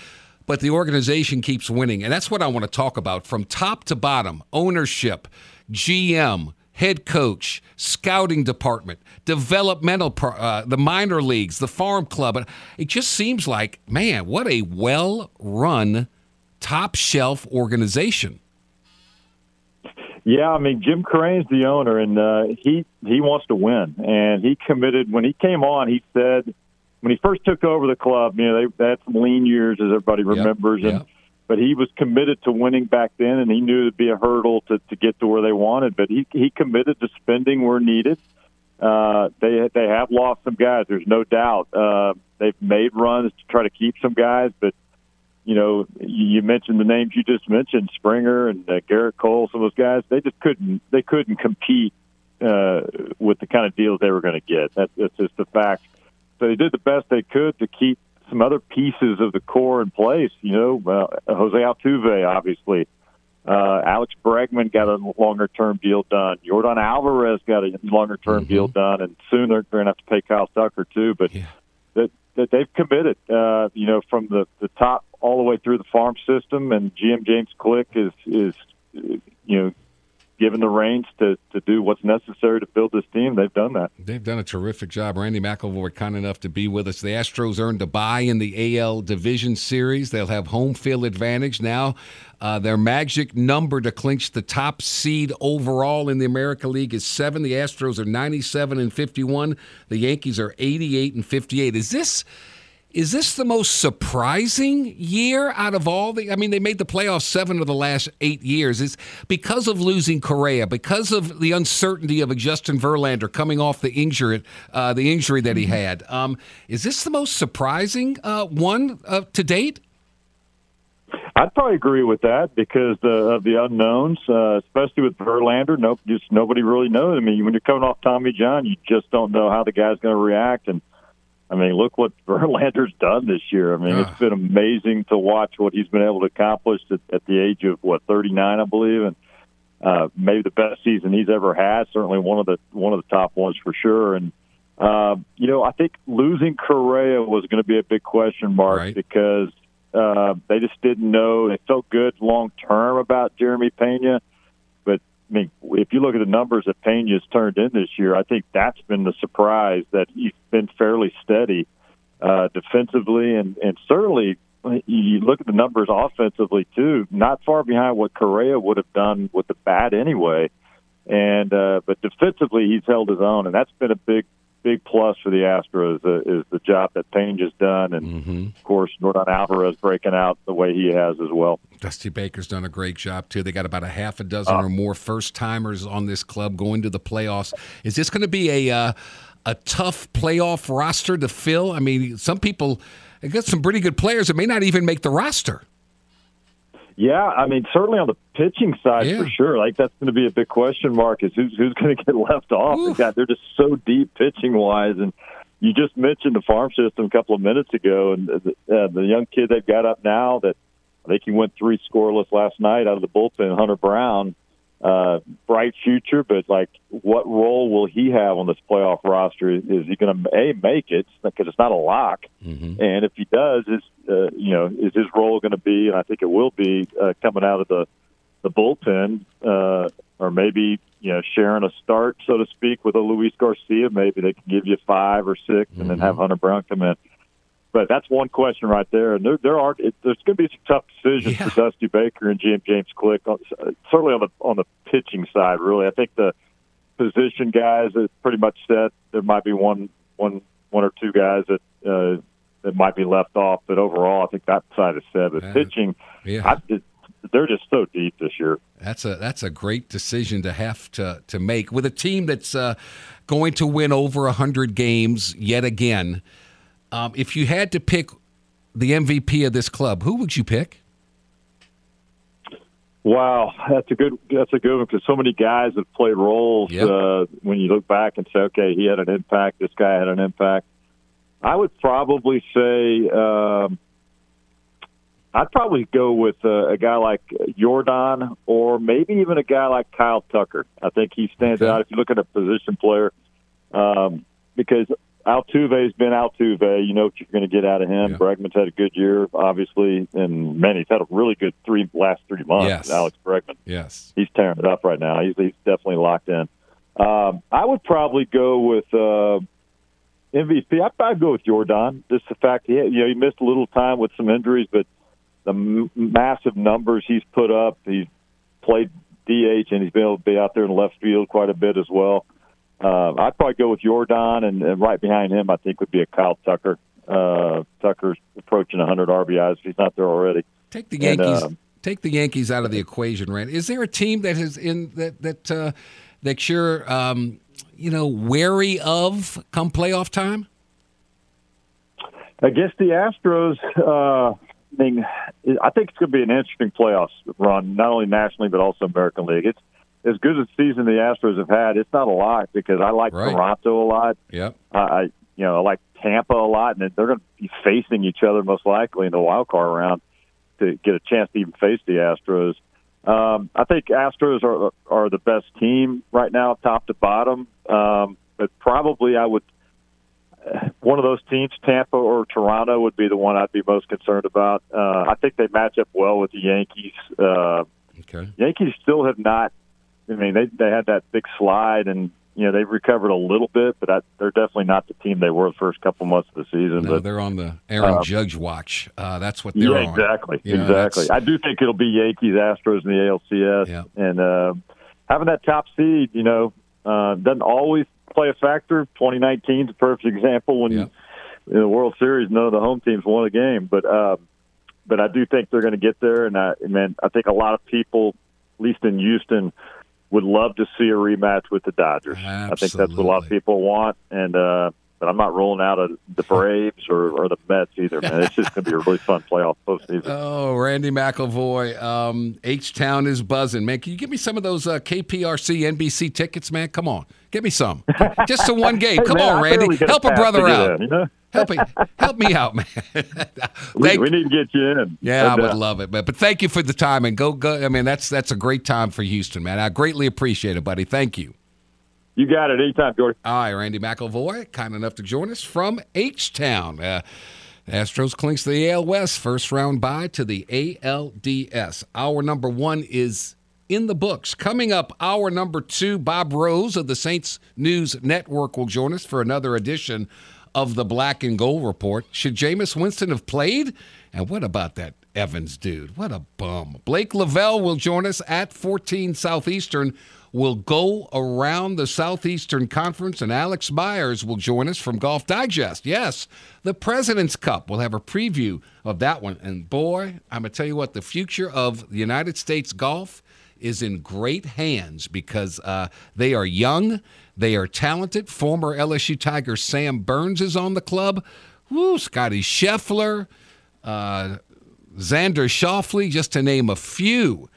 [SPEAKER 3] But the organization keeps winning. And that's what I want to talk about from top to bottom ownership, GM, head coach, scouting department, developmental, uh, the minor leagues, the farm club. It just seems like, man, what a well run top shelf organization.
[SPEAKER 6] Yeah, I mean Jim Crane's the owner, and uh, he he wants to win, and he committed when he came on. He said when he first took over the club, you know, they, had some lean years, as everybody remembers, yep, and but he was committed to winning back then, and he knew it'd be a hurdle to to get to where they wanted. But he he committed to spending where needed. Uh, they they have lost some guys. There's no doubt. Uh, they've made runs to try to keep some guys, but you know, you mentioned the names you just mentioned, Springer and uh, Gerrit Cole, some of those guys. They just couldn't. They couldn't compete uh, with the kind of deals they were going to get. That, that's just the fact. So they did the best they could to keep some other pieces of the core in place. You know, uh, Jose Altuve, obviously. Uh, Alex Bregman got a longer term deal done. Yordan Alvarez got a longer term mm-hmm. deal done, and soon they're, they're going to have to pay Kyle Tucker too. But yeah. that that they've committed, uh, you know, from the the top all the way through the farm system, and GM James Click is is you know given the reins to, to do what's necessary to build this team. They've done that.
[SPEAKER 3] They've done a terrific job. Randy McIlvoy, kind enough to be with us. The Astros earned a bye in the AL Division Series. They'll have home field advantage now. Uh, their magic number to clinch the top seed overall in the America League is seven. The Astros are 97 and 51. The Yankees are 88 and 58. Is this is this the most surprising year out of all the? I mean, they made the playoffs seven of the last eight years. It's because of losing Correa, because of the uncertainty of a Justin Verlander coming off the injury, uh, the injury that he mm-hmm. had. Um, is this the most surprising uh, one uh, to date?
[SPEAKER 6] I'd probably agree with that because uh, of the unknowns, uh, especially with Verlander. Nope, just nobody really knows. I mean, when you're coming off Tommy John, you just don't know how the guy's going to react and I mean, look what Verlander's done this year. I mean, uh. it's been amazing to watch what he's been able to accomplish at, at the age of what 39, I believe, and uh, maybe the best season he's ever had. Certainly one of the one of the top ones for sure. And uh, you know, I think losing Correa was going to be a big question mark right. because uh, they just didn't know. They felt good long term about Jeremy Pena I mean, if you look at the numbers that Pena's turned in this year, I think that's been the surprise that he's been fairly steady uh, defensively, and and certainly you look at the numbers offensively too, not far behind what Correa would have done with the bat anyway. And uh, but defensively, he's held his own, and that's been a big big plus for the Astros uh, is the job that Payne has done, and
[SPEAKER 3] mm-hmm.
[SPEAKER 6] of course Yordan Alvarez breaking out the way he has as well.
[SPEAKER 3] Dusty Baker's done a great job too. They got about a half a dozen uh, or more first timers on this club going to the playoffs. Is this going to be a uh, a tough playoff roster to fill? I mean, some people they got some pretty good players that may not even make the roster.
[SPEAKER 6] Yeah, I mean, certainly on the pitching side
[SPEAKER 3] yeah.
[SPEAKER 6] for sure. Like that's going to be a big question mark is who's who's going to get left off. God, they're just so deep pitching wise, and you just mentioned the farm system a couple of minutes ago, and the, uh, the young kid they've got up now that I think he went three scoreless last night out of the bullpen, Hunter Brown uh, bright future, but like, what role will he have on this playoff roster? Is he going to a make it because it's not a lock,
[SPEAKER 3] mm-hmm.
[SPEAKER 6] and if he does, is uh, you know is his role going to be? And I think it will be uh, coming out of the the bullpen, uh, or maybe you know sharing a start, so to speak, with a Luis Garcia. Maybe they can give you five or 6
[SPEAKER 3] mm-hmm.
[SPEAKER 6] and then have Hunter Brown come in. But that's one question right there. And there, there are it, there's going to be some tough decisions
[SPEAKER 3] yeah.
[SPEAKER 6] for Dusty Baker and Jim James Click. On, certainly on the on the pitching side, really, I think the position guys is pretty much set. There might be one one one or two guys that uh, that might be left off, but overall, I think that side is set. But uh, pitching,
[SPEAKER 3] yeah.
[SPEAKER 6] I, it, they're just so deep this year.
[SPEAKER 3] That's a that's a great decision to have to to make with a team that's uh, going to win over hundred games yet again. Um, if you had to pick the MVP of this club, who would you pick?
[SPEAKER 6] Wow, that's a good that's a good one because so many guys have played roles.
[SPEAKER 3] Yep.
[SPEAKER 6] Uh, when you look back and say, okay, he had an impact. This guy had an impact. I would probably say um, I'd probably go with uh, a guy like Yordan or maybe even a guy like Kyle Tucker. I think he stands
[SPEAKER 3] okay.
[SPEAKER 6] out if you look at a position player um, because Altuve's been Altuve. You know what you're going to get out of him.
[SPEAKER 3] Yeah.
[SPEAKER 6] Bregman's had a good year, obviously, and man, he's had a really good three last three months.
[SPEAKER 3] Yes.
[SPEAKER 6] Alex Bregman.
[SPEAKER 3] Yes,
[SPEAKER 6] he's tearing it up right now. He's, he's definitely locked in. Um, I would probably go with uh, MVP. I'd probably go with Yordan. Just the fact he had, you know he missed a little time with some injuries, but the m- massive numbers he's put up. He's played DH and he's been able to be out there in left field quite a bit as well. Uh, I'd probably go with Yordan, and, and right behind him, I think would be a Kyle Tucker. Uh, Tucker's approaching 100 RBIs if he's not there already.
[SPEAKER 3] Take the Yankees.
[SPEAKER 6] And, um,
[SPEAKER 3] take the Yankees out of the equation, Rand. Is there a team that is in that that uh, that you're um, you know wary of come playoff time?
[SPEAKER 6] I guess the Astros. Uh, I mean, I think it's going to be an interesting playoffs run, not only nationally but also American League. It's as good a season the Astros have had, it's not a lot because I like
[SPEAKER 3] Right.
[SPEAKER 6] Toronto a lot.
[SPEAKER 3] Yep.
[SPEAKER 6] I, I you know I like Tampa a lot, and they're going to be facing each other most likely in the wild card round to get a chance to even face the Astros. Um, I think Astros are are the best team right now, top to bottom. Um, but probably I would one of those teams, Tampa or Toronto, would be the one I'd be most concerned about. Uh, I think they match up well with the Yankees. Uh,
[SPEAKER 3] Okay.
[SPEAKER 6] Yankees still have not. I mean, they they had that big slide, and you know they've recovered a little bit, but I, they're definitely not the team they were the first couple months of the season.
[SPEAKER 3] No,
[SPEAKER 6] but
[SPEAKER 3] they're on the Aaron
[SPEAKER 6] uh,
[SPEAKER 3] Judge watch. Uh, that's what they're
[SPEAKER 6] yeah,
[SPEAKER 3] on.
[SPEAKER 6] exactly,
[SPEAKER 3] know,
[SPEAKER 6] exactly. I do think it'll be Yankees, Astros, and the ALCS,
[SPEAKER 3] Yeah.
[SPEAKER 6] and uh, having that top seed, you know, uh, doesn't always play a factor. 2019 is a perfect example when
[SPEAKER 3] Yeah.
[SPEAKER 6] in the World Series, none of the home teams won a game, but uh, but I do think they're going to get there, and I man, I think a lot of people, at least in Houston, would love to see a rematch with the Dodgers. I think that's what a lot of people want, and uh, but I'm not rolling out a, the Braves or, or the Mets either. Man, it's just going to be a really fun playoff postseason.
[SPEAKER 3] Oh, Randy McIlvoy. Um, H Town is buzzing, man. Can you give me some of those uh, KPRC NBC tickets, man? Come on, give me some. Just to one game.
[SPEAKER 6] Hey,
[SPEAKER 3] Come
[SPEAKER 6] man,
[SPEAKER 3] on, Randy. Help a brother out.
[SPEAKER 6] in, you know?
[SPEAKER 3] Help me, help me out, man.
[SPEAKER 6] We, we need to get you in.
[SPEAKER 3] yeah, I would
[SPEAKER 6] uh,
[SPEAKER 3] love it, but but thank you for the time and go go. I mean, that's that's a great time for Houston, man. I greatly appreciate it, buddy. Thank you.
[SPEAKER 6] You got it anytime, George.
[SPEAKER 3] All right, Randy McIlvoy, kind enough to join us from H Town. Uh, Astros clinks to the AL West, first round bye to the ALDS. Our number one is in the books. Coming up, our number two, Bob Rose of the Saints News Network will join us for another edition of the Black and Gold Report. Should Jameis Winston have played And what about that Evans dude? What a bum. Blake Lavelle will join us at 14 Southeastern. We'll go around the Southeastern Conference, and Alex Myers will join us from Golf Digest. Yes, the President's Cup. We'll have a preview of that one. And boy, I'm going to tell you what, the future of the United States golf is in great hands because uh, they are young, they are talented. Former LSU Tiger Sam Burns is on the club. Woo, Scotty Scheffler, uh, Xander Schauffele, just to name a few.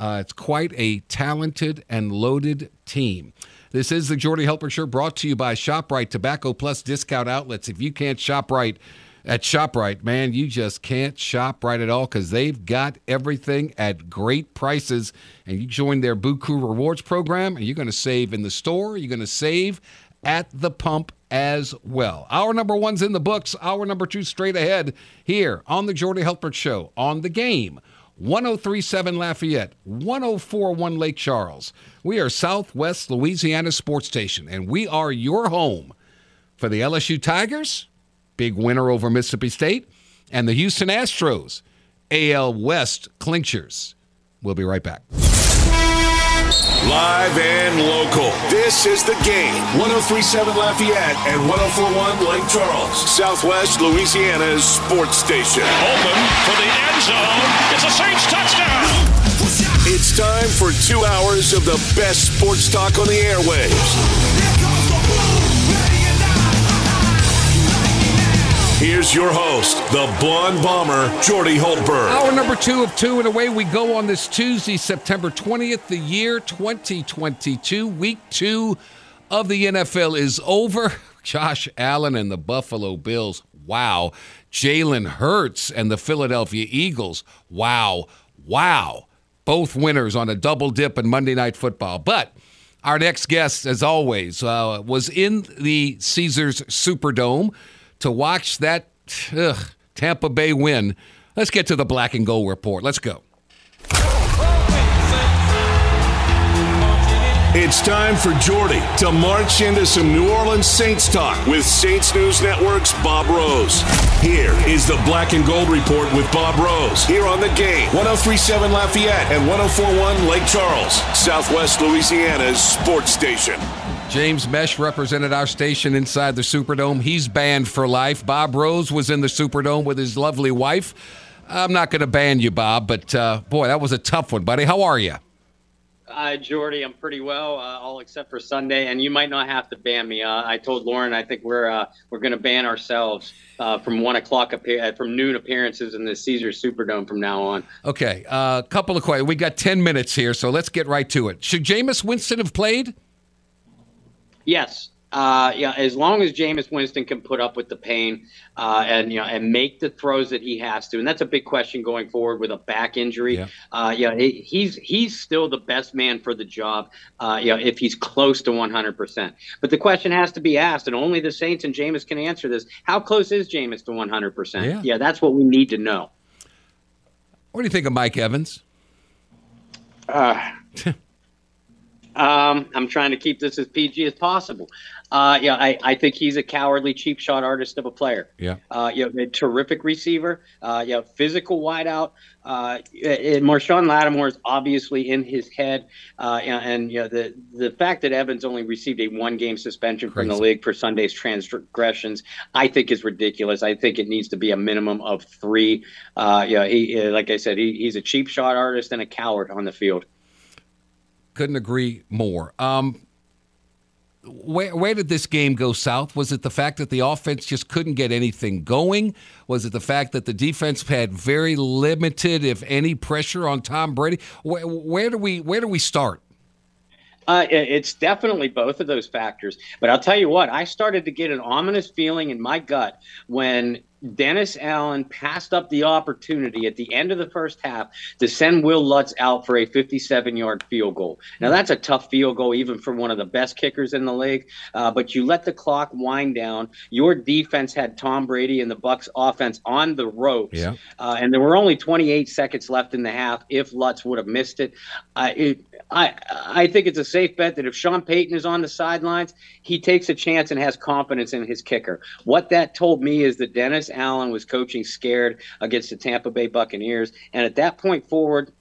[SPEAKER 3] Uh, it's quite a talented and loaded team. This is the Jordy Hultberg Show brought to you by ShopRite Tobacco Plus Discount Outlets. If you can't shop right at ShopRite, man, you just can't shop right at all because they've got everything at great prices. And you join their Buku Rewards program, and you're going to save in the store. You're going to save at the pump as well. Our number one's in the books. Our number two straight ahead here on the Jordy Hultberg Show on the game. 1037 Lafayette, 1041 Lake Charles. We are Southwest Louisiana Sports Station, and we are your home for the LSU Tigers, big winner over Mississippi State, and the Houston Astros, AL West clinchers. We'll be right back.
[SPEAKER 1] Live and local. This is the game. 1037 Lafayette and 1041 Lake Charles. Southwest Louisiana's sports station.
[SPEAKER 2] Open for the end zone. It's a Saints touchdown.
[SPEAKER 1] It's time for two hours of the best sports talk on the airwaves. Here's your host, the blonde bomber, Jordy Hultberg.
[SPEAKER 3] Hour number two of two, and away we go on this Tuesday, September 20th, the year 2022. Week two of the NFL is over. Josh Allen and the Buffalo Bills. Wow. Jalen Hurts and the Philadelphia Eagles. Wow. Wow. Both winners on a double dip in Monday Night Football. But our next guest, as always, uh, was in the Caesars Superdome to watch that ugh, Tampa Bay win. Let's get to the black and gold report. Let's go.
[SPEAKER 1] It's time for Jordy to march into some New Orleans Saints talk with Saints News Network's Bob Rose. Here is the Black and Gold Report with Bob Rose here on the game 1037 Lafayette and 1041 Lake Charles, Southwest Louisiana's sports station.
[SPEAKER 3] James Mesh represented our station inside the Superdome. He's banned for life. Bob Rose was in the Superdome with his lovely wife. I'm not going to ban you, Bob, but uh, boy, that was a tough one, buddy. How are you?
[SPEAKER 7] Uh, Jordy, I'm pretty well, uh, all except for Sunday, and you might not have to ban me. Uh, I told Lauren I think we're uh, we're going to ban ourselves uh, from one o'clock appear- from noon appearances in the Caesar Superdome from now on.
[SPEAKER 3] Okay, a uh, couple of questions. We got ten minutes here, so let's get right to it. Should Jameis Winston have played?
[SPEAKER 7] Yes. Uh, yeah, as long as Jameis Winston can put up with the pain uh, and you know and make the throws that he has to, and that's a big question going forward with a back injury. Yeah, uh, yeah he, he's he's still the best man for the job. Uh, you know, if he's close to 100 percent. But the question has to be asked, and only the Saints and Jameis can answer this: How close is Jameis to 100 percent? Yeah, that's what we need to know.
[SPEAKER 3] What do you think of Mike Evans?
[SPEAKER 7] Uh, um, I'm trying to keep this as PG as possible. Uh, yeah, I, I think he's a cowardly cheap shot artist of a player.
[SPEAKER 3] Yeah.
[SPEAKER 7] Uh, you know, a terrific receiver. Uh, you know, physical wideout. Uh, and Marshon Lattimore is obviously in his head. Uh, and, and, you know, the the fact that Evans only received a one game suspension Crazy. from the league for Sunday's transgressions, I think is ridiculous. I think it needs to be a minimum of three. Uh, yeah, he, like I said, he, he's a cheap shot artist and a coward on the field.
[SPEAKER 3] Couldn't agree more. Um, where, where did this game go south? Was it the fact that the offense just couldn't get anything going? Was it the fact that the defense had very limited, if any, pressure on Tom Brady? Where, where do we where do we start?
[SPEAKER 7] Uh, it's definitely both of those factors. But I'll tell you what, I started to get an ominous feeling in my gut when Dennis Allen passed up the opportunity at the end of the first half to send Will Lutz out for a 57 yard field goal. Now, that's a tough field goal, even for one of the best kickers in the league. Uh, but you let the clock wind down. Your defense had Tom Brady and the Bucs offense on the ropes.
[SPEAKER 3] Yeah.
[SPEAKER 7] Uh, and there were only 28 seconds left in the half if Lutz would have missed it. Uh, it I, I think it's a safe bet that if Sean Payton is on the sidelines, he takes a chance and has confidence in his kicker. What that told me is that Dennis Dennis Allen was coaching scared against the Tampa Bay Buccaneers, and at that point forward,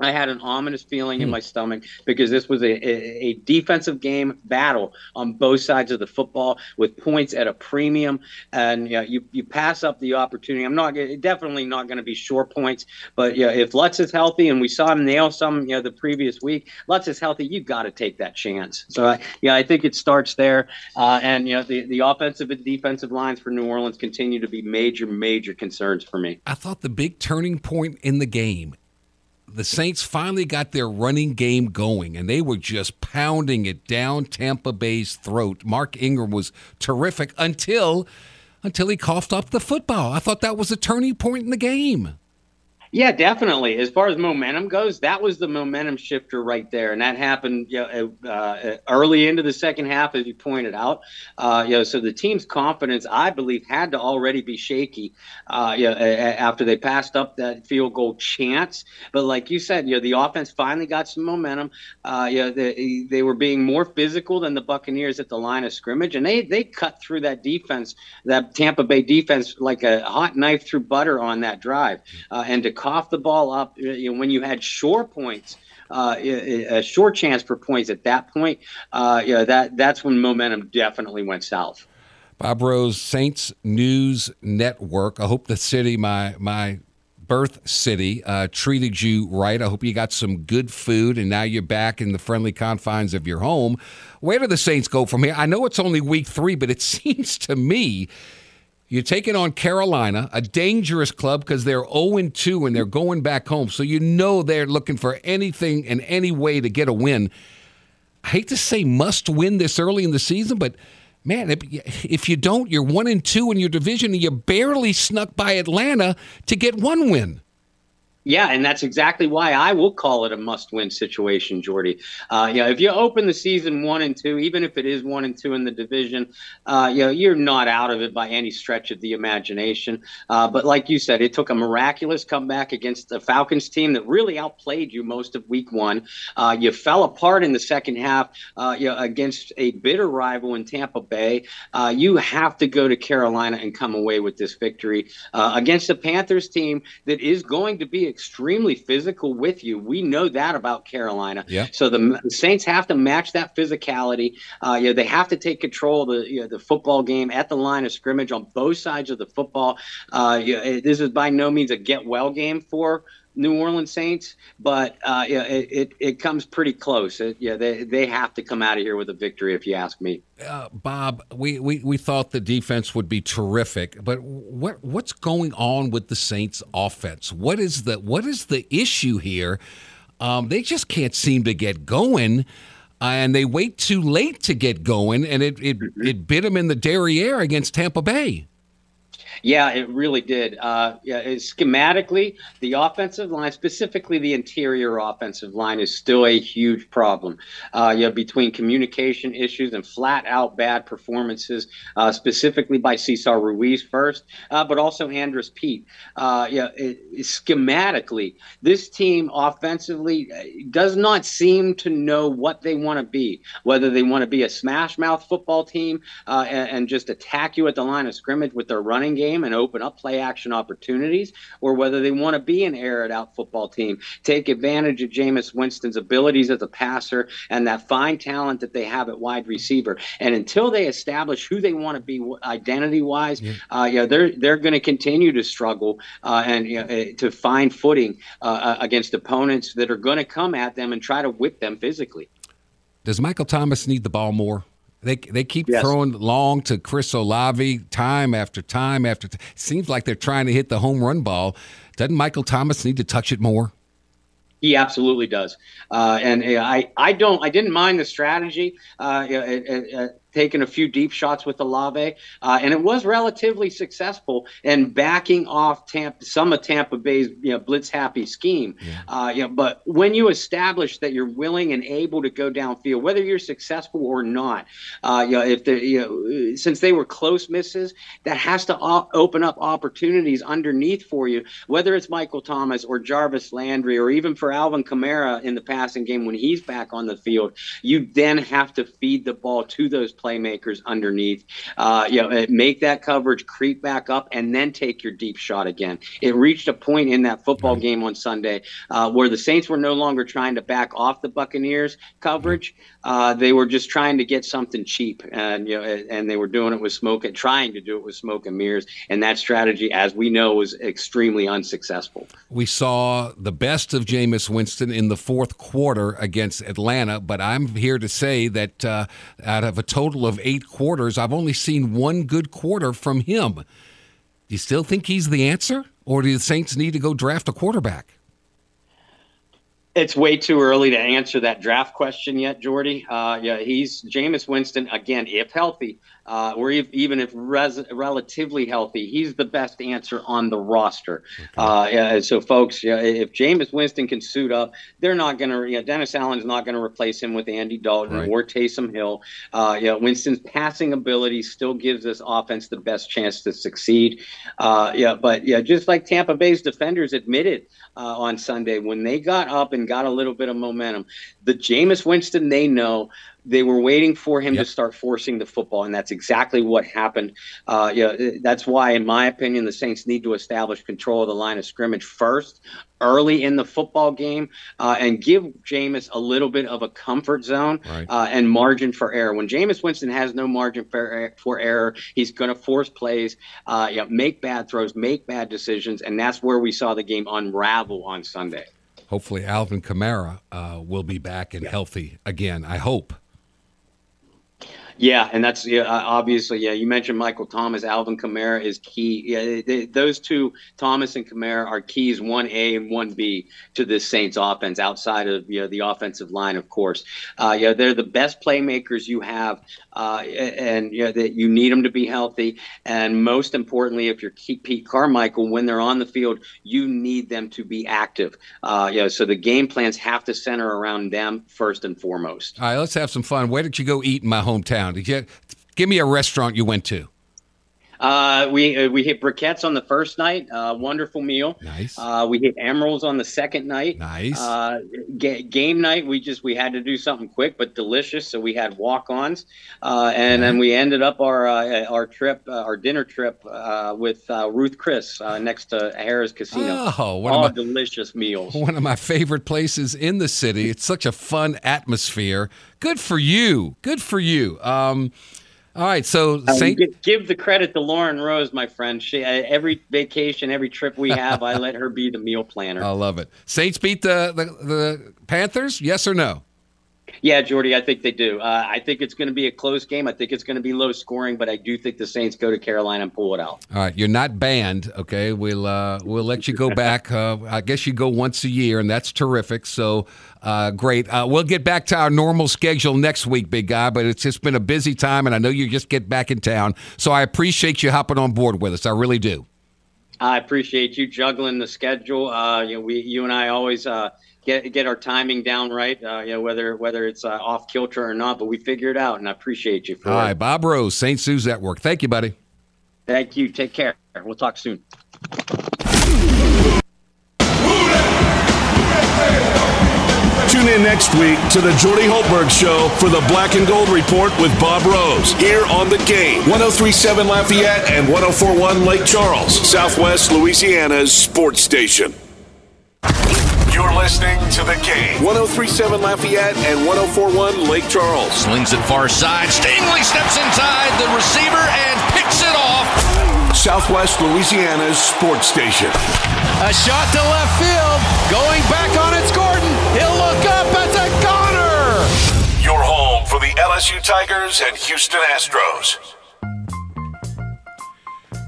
[SPEAKER 7] I had an ominous feeling in hmm. my stomach because this was a, a, a, defensive game battle on both sides of the football with points at a premium. And you, know, you, you pass up the opportunity. I'm not definitely not going to be short points, but yeah, if Lutz is healthy and we saw him nail some, you know, the previous week, Lutz is healthy, you got to take that chance. So I, yeah, I think it starts there. Uh, and you know, the the offensive and defensive lines for New Orleans continue to be major major concerns for me.
[SPEAKER 3] I thought the big turning point in the game the Saints finally got their running game going, and they were just pounding it down Tampa Bay's throat. Mark Ingram was terrific until until he coughed up the football. I thought that was a turning point in the game.
[SPEAKER 7] Yeah, definitely. As far as momentum goes, that was the momentum shifter right there, and that happened you know, uh, early into the second half, as you pointed out. Uh, you know, so the team's confidence, I believe, had to already be shaky. Uh, you know, after they passed up that field goal chance, but like you said, you know, the offense finally got some momentum. Uh, you know, they, they were being more physical than the Buccaneers at the line of scrimmage, and they they cut through that defense, that Tampa Bay defense, like a hot knife through butter on that drive, uh, and to cough the ball up you know, when you had shore points. Uh, a short chance for points at that point, uh, you know, that that's when momentum definitely went south.
[SPEAKER 3] Bob Rose, Saints News Network. I hope the city, my my birth city, uh, treated you right. I hope you got some good food, and now you're back in the friendly confines of your home. Where do the Saints go from here? I know it's only week three, but it seems to me you're taking on Carolina, a dangerous club because they're 0 2 and they're going back home. So you know they're looking for anything and any way to get a win. I hate to say must win this early in the season, but man, if you don't, you're 1 and 2 in your division and you barely snuck by Atlanta to get one win.
[SPEAKER 7] Yeah, and that's exactly why I will call it a must-win situation, Jordy. Uh, you know, if you open the season one and two, even if it is one and two in the division, uh, you know, you're not out of it by any stretch of the imagination. Uh, but like you said, it took a miraculous comeback against the Falcons team that really outplayed you most of Week One. Uh, you fell apart in the second half, uh, you know, against a bitter rival in Tampa Bay. Uh, you have to go to Carolina and come away with this victory against the Panthers team that is going to be extremely physical with you. We know that about Carolina.
[SPEAKER 3] Yeah.
[SPEAKER 7] So the, the Saints have to match that physicality. Uh, you know, they have to take control of the you know, the football game at the line of scrimmage on both sides of the football. Uh, you know, this is by no means a get well game for New Orleans Saints, but uh, yeah, it, it, it comes pretty close. It, yeah, they they have to come out of here with a victory, if you ask me.
[SPEAKER 3] Uh, Bob, we, we we thought the defense would be terrific, but what what's going on with the Saints' offense? What is the what is the issue here? Um, they just can't seem to get going. Uh, and they wait too late to get going, and it it, it bit them in the derriere against Tampa Bay.
[SPEAKER 7] Yeah, it really did. Uh, yeah, schematically, the offensive line, specifically the interior offensive line, is still a huge problem. Uh, yeah, between communication issues and flat out bad performances, uh, specifically by Cesar Ruiz first, uh, but also Andrus Peat. Uh, yeah, it, schematically, this team offensively uh, does not seem to know what they want to be. Whether they want to be a smash mouth football team and, and just attack you at the line of scrimmage with their running game game and open up play action opportunities, or whether they want to be an air it out football team, take advantage of Jameis Winston's abilities as a passer and that fine talent that they have at wide receiver. And until they establish who they want to be identity wise, yeah. uh, you know, they're they're going to continue to struggle uh, and you know, eh, to find footing uh, uh, against opponents that are going to come at them and try to whip them physically.
[SPEAKER 3] Does Michael Thomas need the ball more? They they keep yes. throwing long to Chris Olave time after time after. T- Seems like they're trying to hit the home run ball. Doesn't Michael Thomas need to touch it more?
[SPEAKER 7] He absolutely does, uh, and I I don't I didn't mind the strategy. Uh, it, it, taken a few deep shots with Olave, uh, and it was relatively successful in backing off Tampa, some of Tampa Bay's you know, blitz happy scheme. Yeah. Uh, you know, but when you establish that you're willing and able to go downfield, whether you're successful or not, uh, you know, if the you know, since they were close misses, that has to op- open up opportunities underneath for you, whether it's Michael Thomas or Jarvis Landry or even for Alvin Kamara in the passing game when he's back on the field. You then have to feed the ball to those players playmakers underneath. Uh, you know, make that coverage creep back up and then take your deep shot again. It reached a point in that football right. game on Sunday uh, where the Saints were no longer trying to back off the Buccaneers coverage. Uh, they were just trying to get something cheap, and you know, and they were doing it with smoke and trying to do it with smoke and mirrors. And that strategy, as we know, was extremely unsuccessful.
[SPEAKER 3] We saw the best of Jameis Winston in the fourth quarter against Atlanta, but I'm here to say that uh, out of a total of eight quarters, I've only seen one good quarter from him. Do you still think he's the answer, or do the Saints need to go draft a quarterback?
[SPEAKER 7] It's way too early to answer that draft question yet, Jordy. Uh, yeah, he's Jameis Winston again, if healthy, uh, or if, even if res- relatively healthy, he's the best answer on the roster. Okay. Uh, yeah, so, folks, yeah, if Jameis Winston can suit up, they're not going to. You know, Dennis Allen's not going to replace him with Andy Dalton right. or Taysom Hill. Uh, yeah, Winston's passing ability still gives this offense the best chance to succeed. Uh, yeah, but yeah, just like Tampa Bay's defenders admitted uh, on Sunday when they got up and got a little bit of momentum, the Jameis Winston they know they were waiting for him yep. to start forcing the football, and that's exactly what happened. Uh, yeah, that's why, in my opinion, the Saints need to establish control of the line of scrimmage first, early in the football game, uh, and give Jameis a little bit of a comfort zone right. uh, and margin for error. When Jameis Winston has no margin for, for error, he's going to force plays, uh, yeah, make bad throws, make bad decisions, and that's where we saw the game unravel on Sunday.
[SPEAKER 3] Hopefully, Alvin Kamara uh, will be back and yeah. healthy again. I hope.
[SPEAKER 7] Yeah, and that's yeah, obviously yeah. You mentioned Michael Thomas, Alvin Kamara is key. Yeah, they, those two, Thomas and Kamara, are keys one A and one B to this Saints offense. Outside of you know, the offensive line, of course, uh, yeah, they're the best playmakers you have, uh, and you know, that you need them to be healthy. And most importantly, if you're Pete Carmichael, when they're on the field, you need them to be active. Uh, so the game plans have to center around them first and foremost.
[SPEAKER 3] All right, let's have some fun. Where did you go eat in my hometown? You give me a restaurant you went to?
[SPEAKER 7] Uh, we uh, we hit briquettes on the first night. Uh, wonderful meal.
[SPEAKER 3] Nice.
[SPEAKER 7] Uh, we hit Emeril's on the second night.
[SPEAKER 3] Nice.
[SPEAKER 7] Uh, ga- game night. We just we had to do something quick but delicious. So we had walk-ons, uh, and then we ended up our uh, our trip, uh, our dinner trip uh, with uh, Ruth Chris uh, next to Harrah's Casino.
[SPEAKER 3] Oh,
[SPEAKER 7] one all of my, delicious meals.
[SPEAKER 3] One of my favorite places in the city. It's such a fun atmosphere. Good for you. Good for you. Um, all right, so
[SPEAKER 7] uh, Saint- give, give, the credit to Lauren Rose, my friend. She uh, every vacation, every trip we have, I let her be the meal planner.
[SPEAKER 3] I love it. Saints beat the, the, the Panthers, yes or no?
[SPEAKER 7] Yeah, Jordy, I think they do. Uh, I think it's going to be a close game. I think it's going to be low scoring, but I do think the Saints go to Carolina and pull it out.
[SPEAKER 3] All right, you're not banned. Okay, we'll uh, we'll let you go back. Uh, I guess you go once a year, and that's terrific. So uh, great. Uh, we'll get back to our normal schedule next week, big guy. But it's just been a busy time, and I know you just get back in town. So I appreciate you hopping on board with us. I really do.
[SPEAKER 7] I appreciate you juggling the schedule. Uh, you know, we, you and I always get get our timing down right. Uh, you know, whether whether it's uh, off kilter or not, but we figure it out, and I appreciate you for
[SPEAKER 3] All
[SPEAKER 7] it.
[SPEAKER 3] right, Bob Rose, Saints News Network. Thank you, buddy.
[SPEAKER 7] Thank you. Take care. We'll talk soon.
[SPEAKER 1] Tune in next week to the Jordy Hultberg Show for the Black and Gold Report with Bob Rose here on the game. 1037 Lafayette and 1041 Lake Charles, Southwest Louisiana's sports station. You're listening to the game. 1037 Lafayette and 1041 Lake Charles.
[SPEAKER 2] Slings it far side. Stingley steps inside the receiver and picks it off.
[SPEAKER 1] Southwest Louisiana's sports station.
[SPEAKER 2] A shot to left field. Going back on it's Gordon. He'll look up. It's a goner.
[SPEAKER 1] Your home for the LSU Tigers and Houston Astros.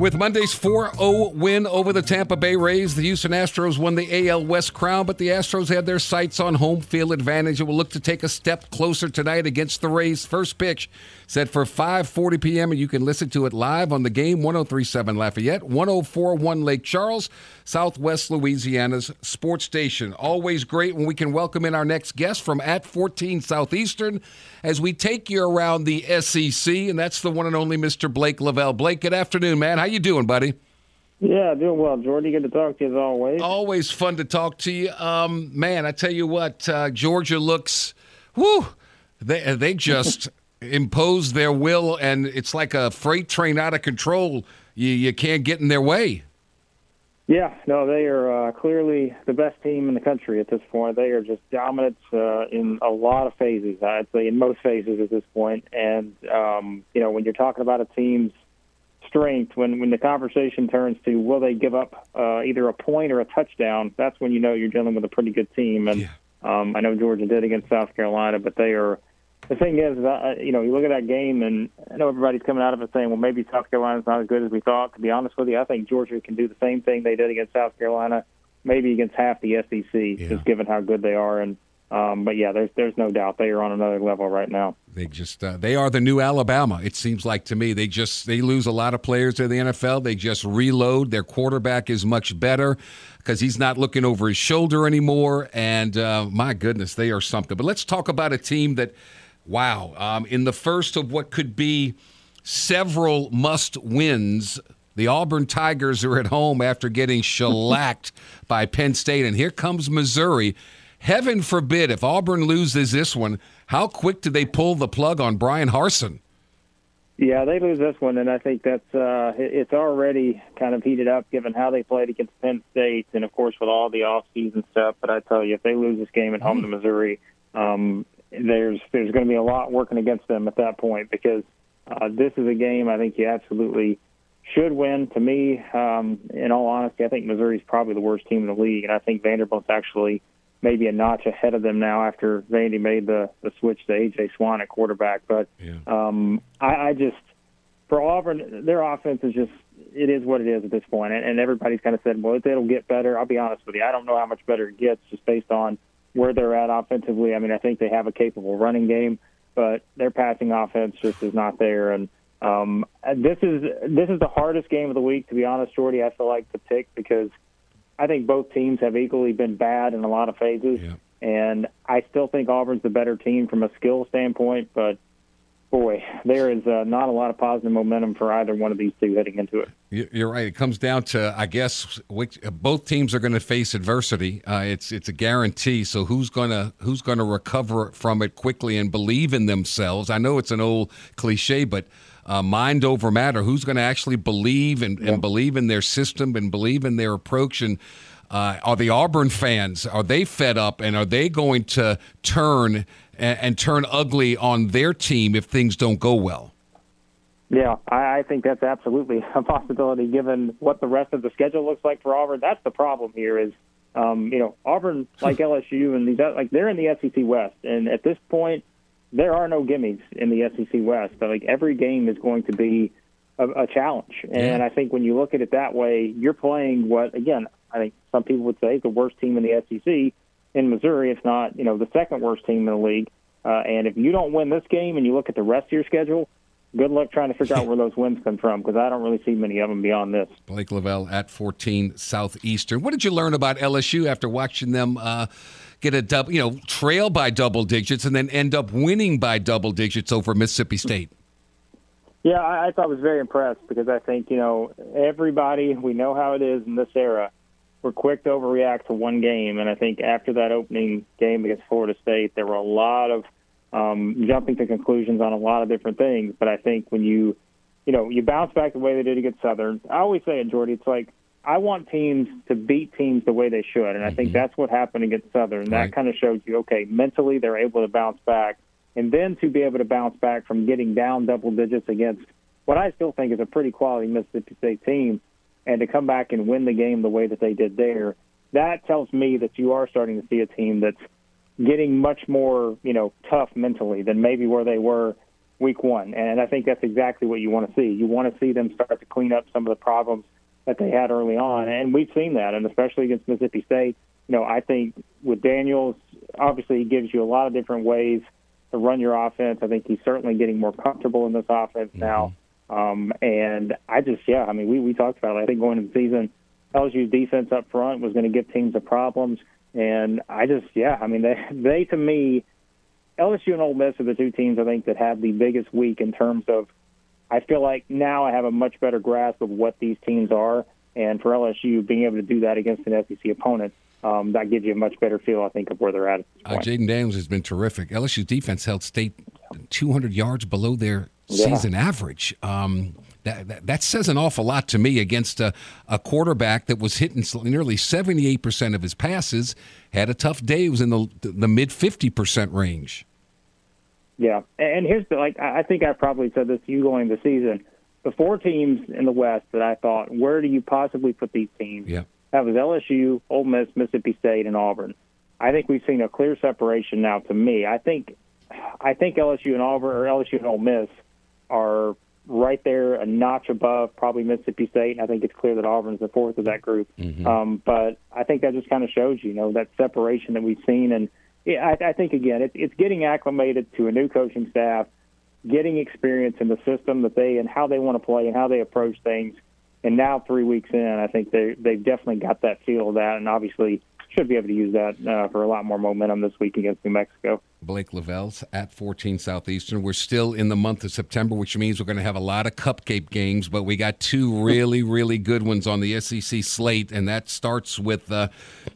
[SPEAKER 3] With Monday's 4 0 win over the Tampa Bay Rays, the Houston Astros won the AL West crown, but the Astros had their sights on home field advantage and will look to take a step closer tonight against the Rays. First pitch set for 5:40 p.m. and you can listen to it live on the game 1037 Lafayette, 1041 Lake Charles, Southwest Louisiana's sports station. Always great when we can welcome in our next guest from at 14 Southeastern as we take you around the SEC and that's the one and only Mr. Blake Lavelle. Blake, good afternoon, man. How you doing, buddy?
[SPEAKER 8] Yeah, doing well, Jordy. Good to talk to you as always.
[SPEAKER 3] Always fun to talk to you. Um, man, I tell you what, uh, Georgia looks, whoo, they they just impose their will, and it's like a freight train out of control. You you can't get in their way.
[SPEAKER 8] Yeah, no, they are uh, clearly the best team in the country at this point. They are just dominant uh, in a lot of phases. I'd say in most phases at this point. And um, you know, when you're talking about a team's strength, when when the conversation turns to will they give up uh, either a point or a touchdown, that's when you know you're dealing with a pretty good team. And yeah. um, I know Georgia did against South Carolina, but they are the thing is, uh, you know, you look at that game, and I know everybody's coming out of it saying, well, maybe South Carolina's not as good as we thought. To be honest with you, I think Georgia can do the same thing they did against South Carolina, maybe against half the SEC, yeah. just given how good they are. And um, but yeah, there's there's no doubt they are on another level right now.
[SPEAKER 3] They just uh, they are the new Alabama. It seems like to me. They just they lose a lot of players to the NFL. They just reload. Their quarterback is much better because he's not looking over his shoulder anymore. And uh, my goodness, they are something. But let's talk about a team that Wow. Um, in the first of what could be several must wins, the Auburn Tigers are at home after getting shellacked by Penn State. And here comes Missouri. Heaven forbid if Auburn loses this one, how quick do they pull the plug on Bryan Harsin?
[SPEAKER 8] Yeah, they lose this one, and I think that's uh, it's already kind of heated up given how they played against Penn State, and of course with all the off-season stuff. But I tell you, if they lose this game at home to Missouri, um, there's there's going to be a lot working against them at that point because uh, this is a game I think you absolutely should win. To me, um, in all honesty, I think Missouri's probably the worst team in the league, and I think Vanderbilt's actually maybe a notch ahead of them now after Vandy made the the switch to AJ Swann at quarterback. But yeah. um, I, I just for Auburn, their offense is just it is what it is at this point, and, and everybody's kind of said, well, it'll get better. I'll be honest with you, I don't know how much better it gets just based on where they're at offensively. I mean, I think they have a capable running game, but their passing offense just is not there. And um, this is this is the hardest game of the week, to be honest, Jordy. I feel like to pick because I think both teams have equally been bad in a lot of phases, yeah. and I still think Auburn's the better team from a skill standpoint, but boy, there is uh, not a lot of positive momentum for either one of these two heading into it.
[SPEAKER 3] You're right. It comes down to, I guess, which, both teams are going to face adversity. Uh, it's it's a guarantee. So who's gonna who's gonna recover from it quickly and believe in themselves? I know it's an old cliche, but. Uh, mind over matter. Who's going to actually believe and, yeah. and, believe in their system and believe in their approach? And uh, are the Auburn fans are they fed up and are they going to turn and, and turn ugly on their team if things don't go well.
[SPEAKER 8] Yeah, I, I think that's absolutely a possibility given what the rest of the schedule looks like for Auburn. That's the problem here is, um, you know, Auburn, like LSU and these, like they're in the SEC West. And at this point, there are no gimmies in the SEC West. But like every game is going to be a, a challenge. And yeah. I think when you look at it that way, you're playing what, again, I think some people would say the worst team in the SEC in Missouri, if not, you know, the second worst team in the league. Uh, and if you don't win this game and you look at the rest of your schedule, good luck trying to figure out where those wins come from because I don't really see many of them beyond this.
[SPEAKER 3] Blake Lavelle at 14 Southeastern. What did you learn about LSU after watching them uh, get a double, you know, trail by double digits and then end up winning by double digits over Mississippi State?
[SPEAKER 8] Yeah, I, I thought I was very impressed because I think, you know, everybody, we know how it is in this era were quick to overreact to one game. And I think after that opening game against Florida State, there were a lot of um, jumping to conclusions on a lot of different things. But I think when you, you know, you bounce back the way they did against Southern, I always say it, Jordy, it's like I want teams to beat teams the way they should. And I think mm-hmm. that's what happened against Southern. Right. That kind of showed you, okay, mentally they're able to bounce back. And then to be able to bounce back from getting down double digits against what I still think is a pretty quality Mississippi State team and to come back and win the game the way that they did there, that tells me that you are starting to see a team that's getting much more, you know, tough mentally than maybe where they were week one. And I think that's exactly what you want to see. You want to see them start to clean up some of the problems that they had early on. And we've seen that, and especially against Mississippi State. You know, I think with Daniels, obviously he gives you a lot of different ways to run your offense. I think he's certainly getting more comfortable in this offense mm-hmm. now. Um, and I just, yeah, I mean, we, we talked about it. I think going into the season, LSU's defense up front was going to give teams the problems. And I just, yeah, I mean, they, they to me, LSU and Ole Miss are the two teams I think that have the biggest week in terms of. I feel like now I have a much better grasp of what these teams are, and for LSU being able to do that against an SEC opponent, um, that gives you a much better feel, I think, of where they're at. at
[SPEAKER 3] uh, Jayden Daniels has been terrific. LSU's defense held State 200 yards below their yeah. season average. Um, that, that, that, says an awful lot to me against a, a quarterback that was hitting nearly 78% of his passes, had a tough day. Was in the, the mid 50% range.
[SPEAKER 8] Yeah. And here's the, like, I think I probably said this to you going the season. The four teams in the West that I thought, where do you possibly put these teams?
[SPEAKER 3] Yeah.
[SPEAKER 8] That was LSU, Ole Miss, Mississippi State, and Auburn. I think we've seen a clear separation now. To me, I think, I think LSU and Auburn or LSU and Ole Miss are right there, a notch above probably Mississippi State. And I think it's clear that Auburn's the fourth of that group. Mm-hmm. Um, but I think that just kind of shows you, know, that separation that we've seen. And yeah, I, I think again, it, it's getting acclimated to a new coaching staff, getting experience in the system that they and how they want to play and how they approach things. And now, three weeks in, I think they they've definitely got that feel of that, and obviously should be able to use that uh, for a lot more momentum this week against New Mexico.
[SPEAKER 3] Blake Lavelle's at 14 Southeastern. We're still in the month of September, which means we're going to have a lot of cupcake games, but we got two really, really good ones on the SEC slate, and that starts with uh,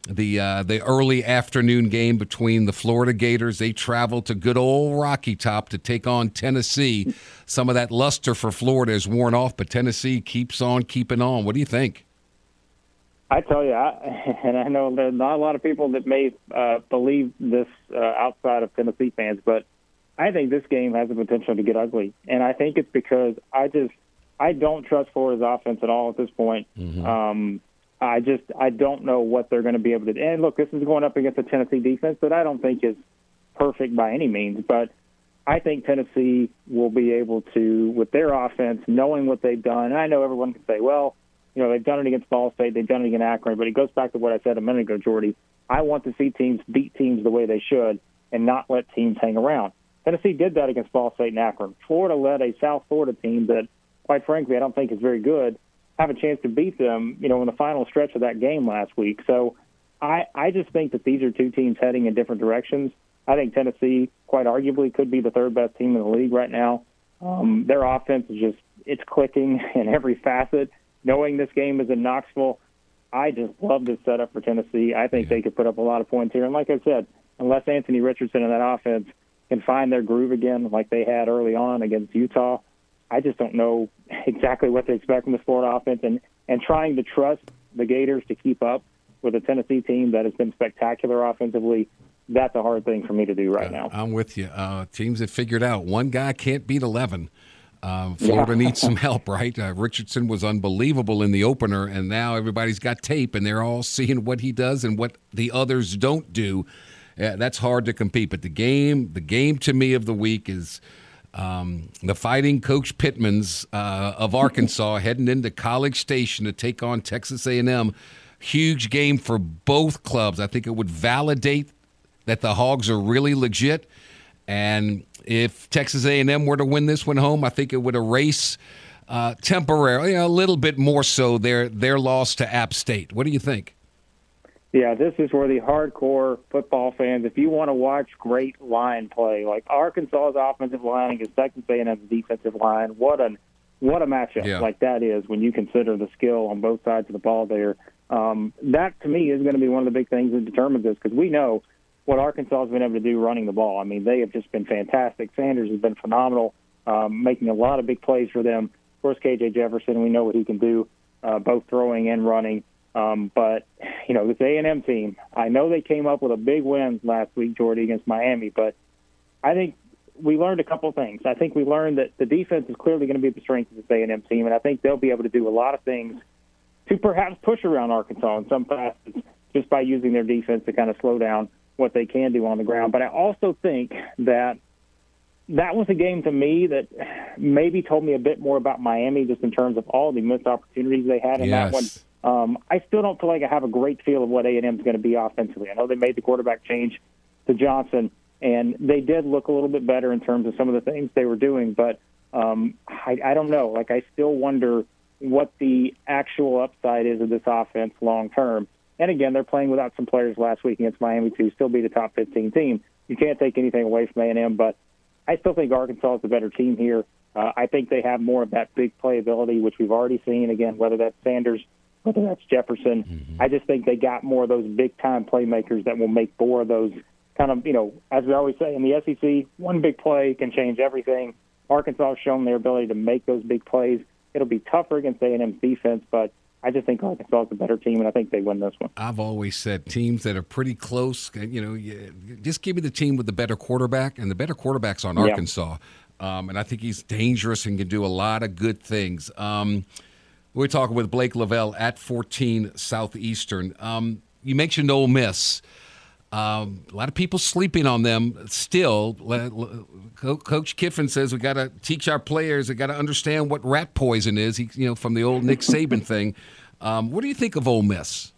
[SPEAKER 3] the uh, the early afternoon game between the Florida Gators. They travel to good old Rocky Top to take on Tennessee. Some of that luster for Florida is worn off, but Tennessee keeps on keeping on. What do you think?
[SPEAKER 8] I tell you, I, and I know there's not a lot of people that may uh, believe this uh, outside of Tennessee fans, but I think this game has the potential to get ugly, and I think it's because I just I don't trust Florida's offense at all at this point. Mm-hmm. Um, I just I don't know what they're going to be able to. do. And look, this is going up against a Tennessee defense that I don't think is perfect by any means, but I think Tennessee will be able to, with their offense, knowing what they've done. And I know everyone can say, well you know, they've done it against Ball State, they've done it against Akron, but it goes back to what I said a minute ago, Jordy. I want to see teams beat teams the way they should and not let teams hang around. Tennessee did that against Ball State and Akron. Florida led a South Florida team that, quite frankly, I don't think is very good, have a chance to beat them, you know, in the final stretch of that game last week. So I, I just think that these are two teams heading in different directions. I think Tennessee, quite arguably, could be the third best team in the league right now. Um, their offense is just, it's clicking in every facet knowing this game is in Knoxville, I just love this setup for Tennessee. I think yeah. they could put up a lot of points here. And like I said, unless Anthony Richardson and that offense can find their groove again, like they had early on against Utah, I just don't know exactly what to expect from the Florida offense. And and trying to trust the Gators to keep up with a Tennessee team that has been spectacular offensively. That's a hard thing for me to do right now.
[SPEAKER 3] I'm with you. Uh, teams have figured out one guy can't beat 11. Uh, Florida yeah. needs some help, right? Uh, Richardson was unbelievable in the opener, and now everybody's got tape, and they're all seeing what he does and what the others don't do. Uh, that's hard to compete. But the game, the game to me of the week is um, the Fighting Coach Pittmans uh, of Arkansas heading into College Station to take on Texas A&M. Huge game for both clubs. I think it would validate that the Hogs are really legit, and if Texas A&M were to win this one home, I think it would erase uh, temporarily a little bit more so their their loss to App State. What do you think?
[SPEAKER 8] Yeah, this is where the hardcore football fans, if you want to watch great line play, like Arkansas's offensive line against Texas A&M's defensive line, what an what a matchup yeah. like that is when you consider the skill on both sides of the ball there. Um, that to me is going to be one of the big things that determines this because we know what Arkansas has been able to do running the ball. I mean, they have just been fantastic. Sanders has been phenomenal, um, making a lot of big plays for them. Of course, KJ Jefferson, we know what he can do, uh, both throwing and running. Um, but you know, this A and M team, I know they came up with a big win last week, Jordy, against Miami. But I think we learned a couple things. I think we learned that the defense is clearly going to be the strength of this A and M team, and I think they'll be able to do a lot of things to perhaps push around Arkansas in some facets just by using their defense to kind of slow down what they can do on the ground. But I also think that that was a game to me that maybe told me a bit more about Miami just in terms of all the missed opportunities they had in yes. that one. Um, I still don't feel like I have a great feel of what A&M is going to be offensively. I know they made the quarterback change to Johnson, and they did look a little bit better in terms of some of the things they were doing. But um, I, I don't know. Like I still wonder what the actual upside is of this offense long term. And again, they're playing without some players last week against Miami to still be the top 15 team. You can't take anything away from A&M, but I still think Arkansas is the better team here. Uh, I think they have more of that big playability, which we've already seen. Again, whether that's Sanders, whether that's Jefferson, mm-hmm. I just think they got more of those big time playmakers that will make more of those kind of, you know, as we always say in the SEC, one big play can change everything. Arkansas has shown their ability to make those big plays. It'll be tougher against A&M's defense, but I just think Arkansas is a better team, and I think they win this one.
[SPEAKER 3] I've always said teams that are pretty close, you know, just give me the team with the better quarterback, and the better quarterback's on Arkansas. Yeah. Um, and I think he's dangerous and can do a lot of good things. Um, we're talking with Blake Lavelle at 14 Southeastern. Um, you mentioned Ole Miss. Um, a lot of people sleeping on them still. Coach Kiffin says we got to teach our players. We got to understand what rat poison is. He, you know, from the old Nick Saban thing. Um, what do you think of Ole Miss?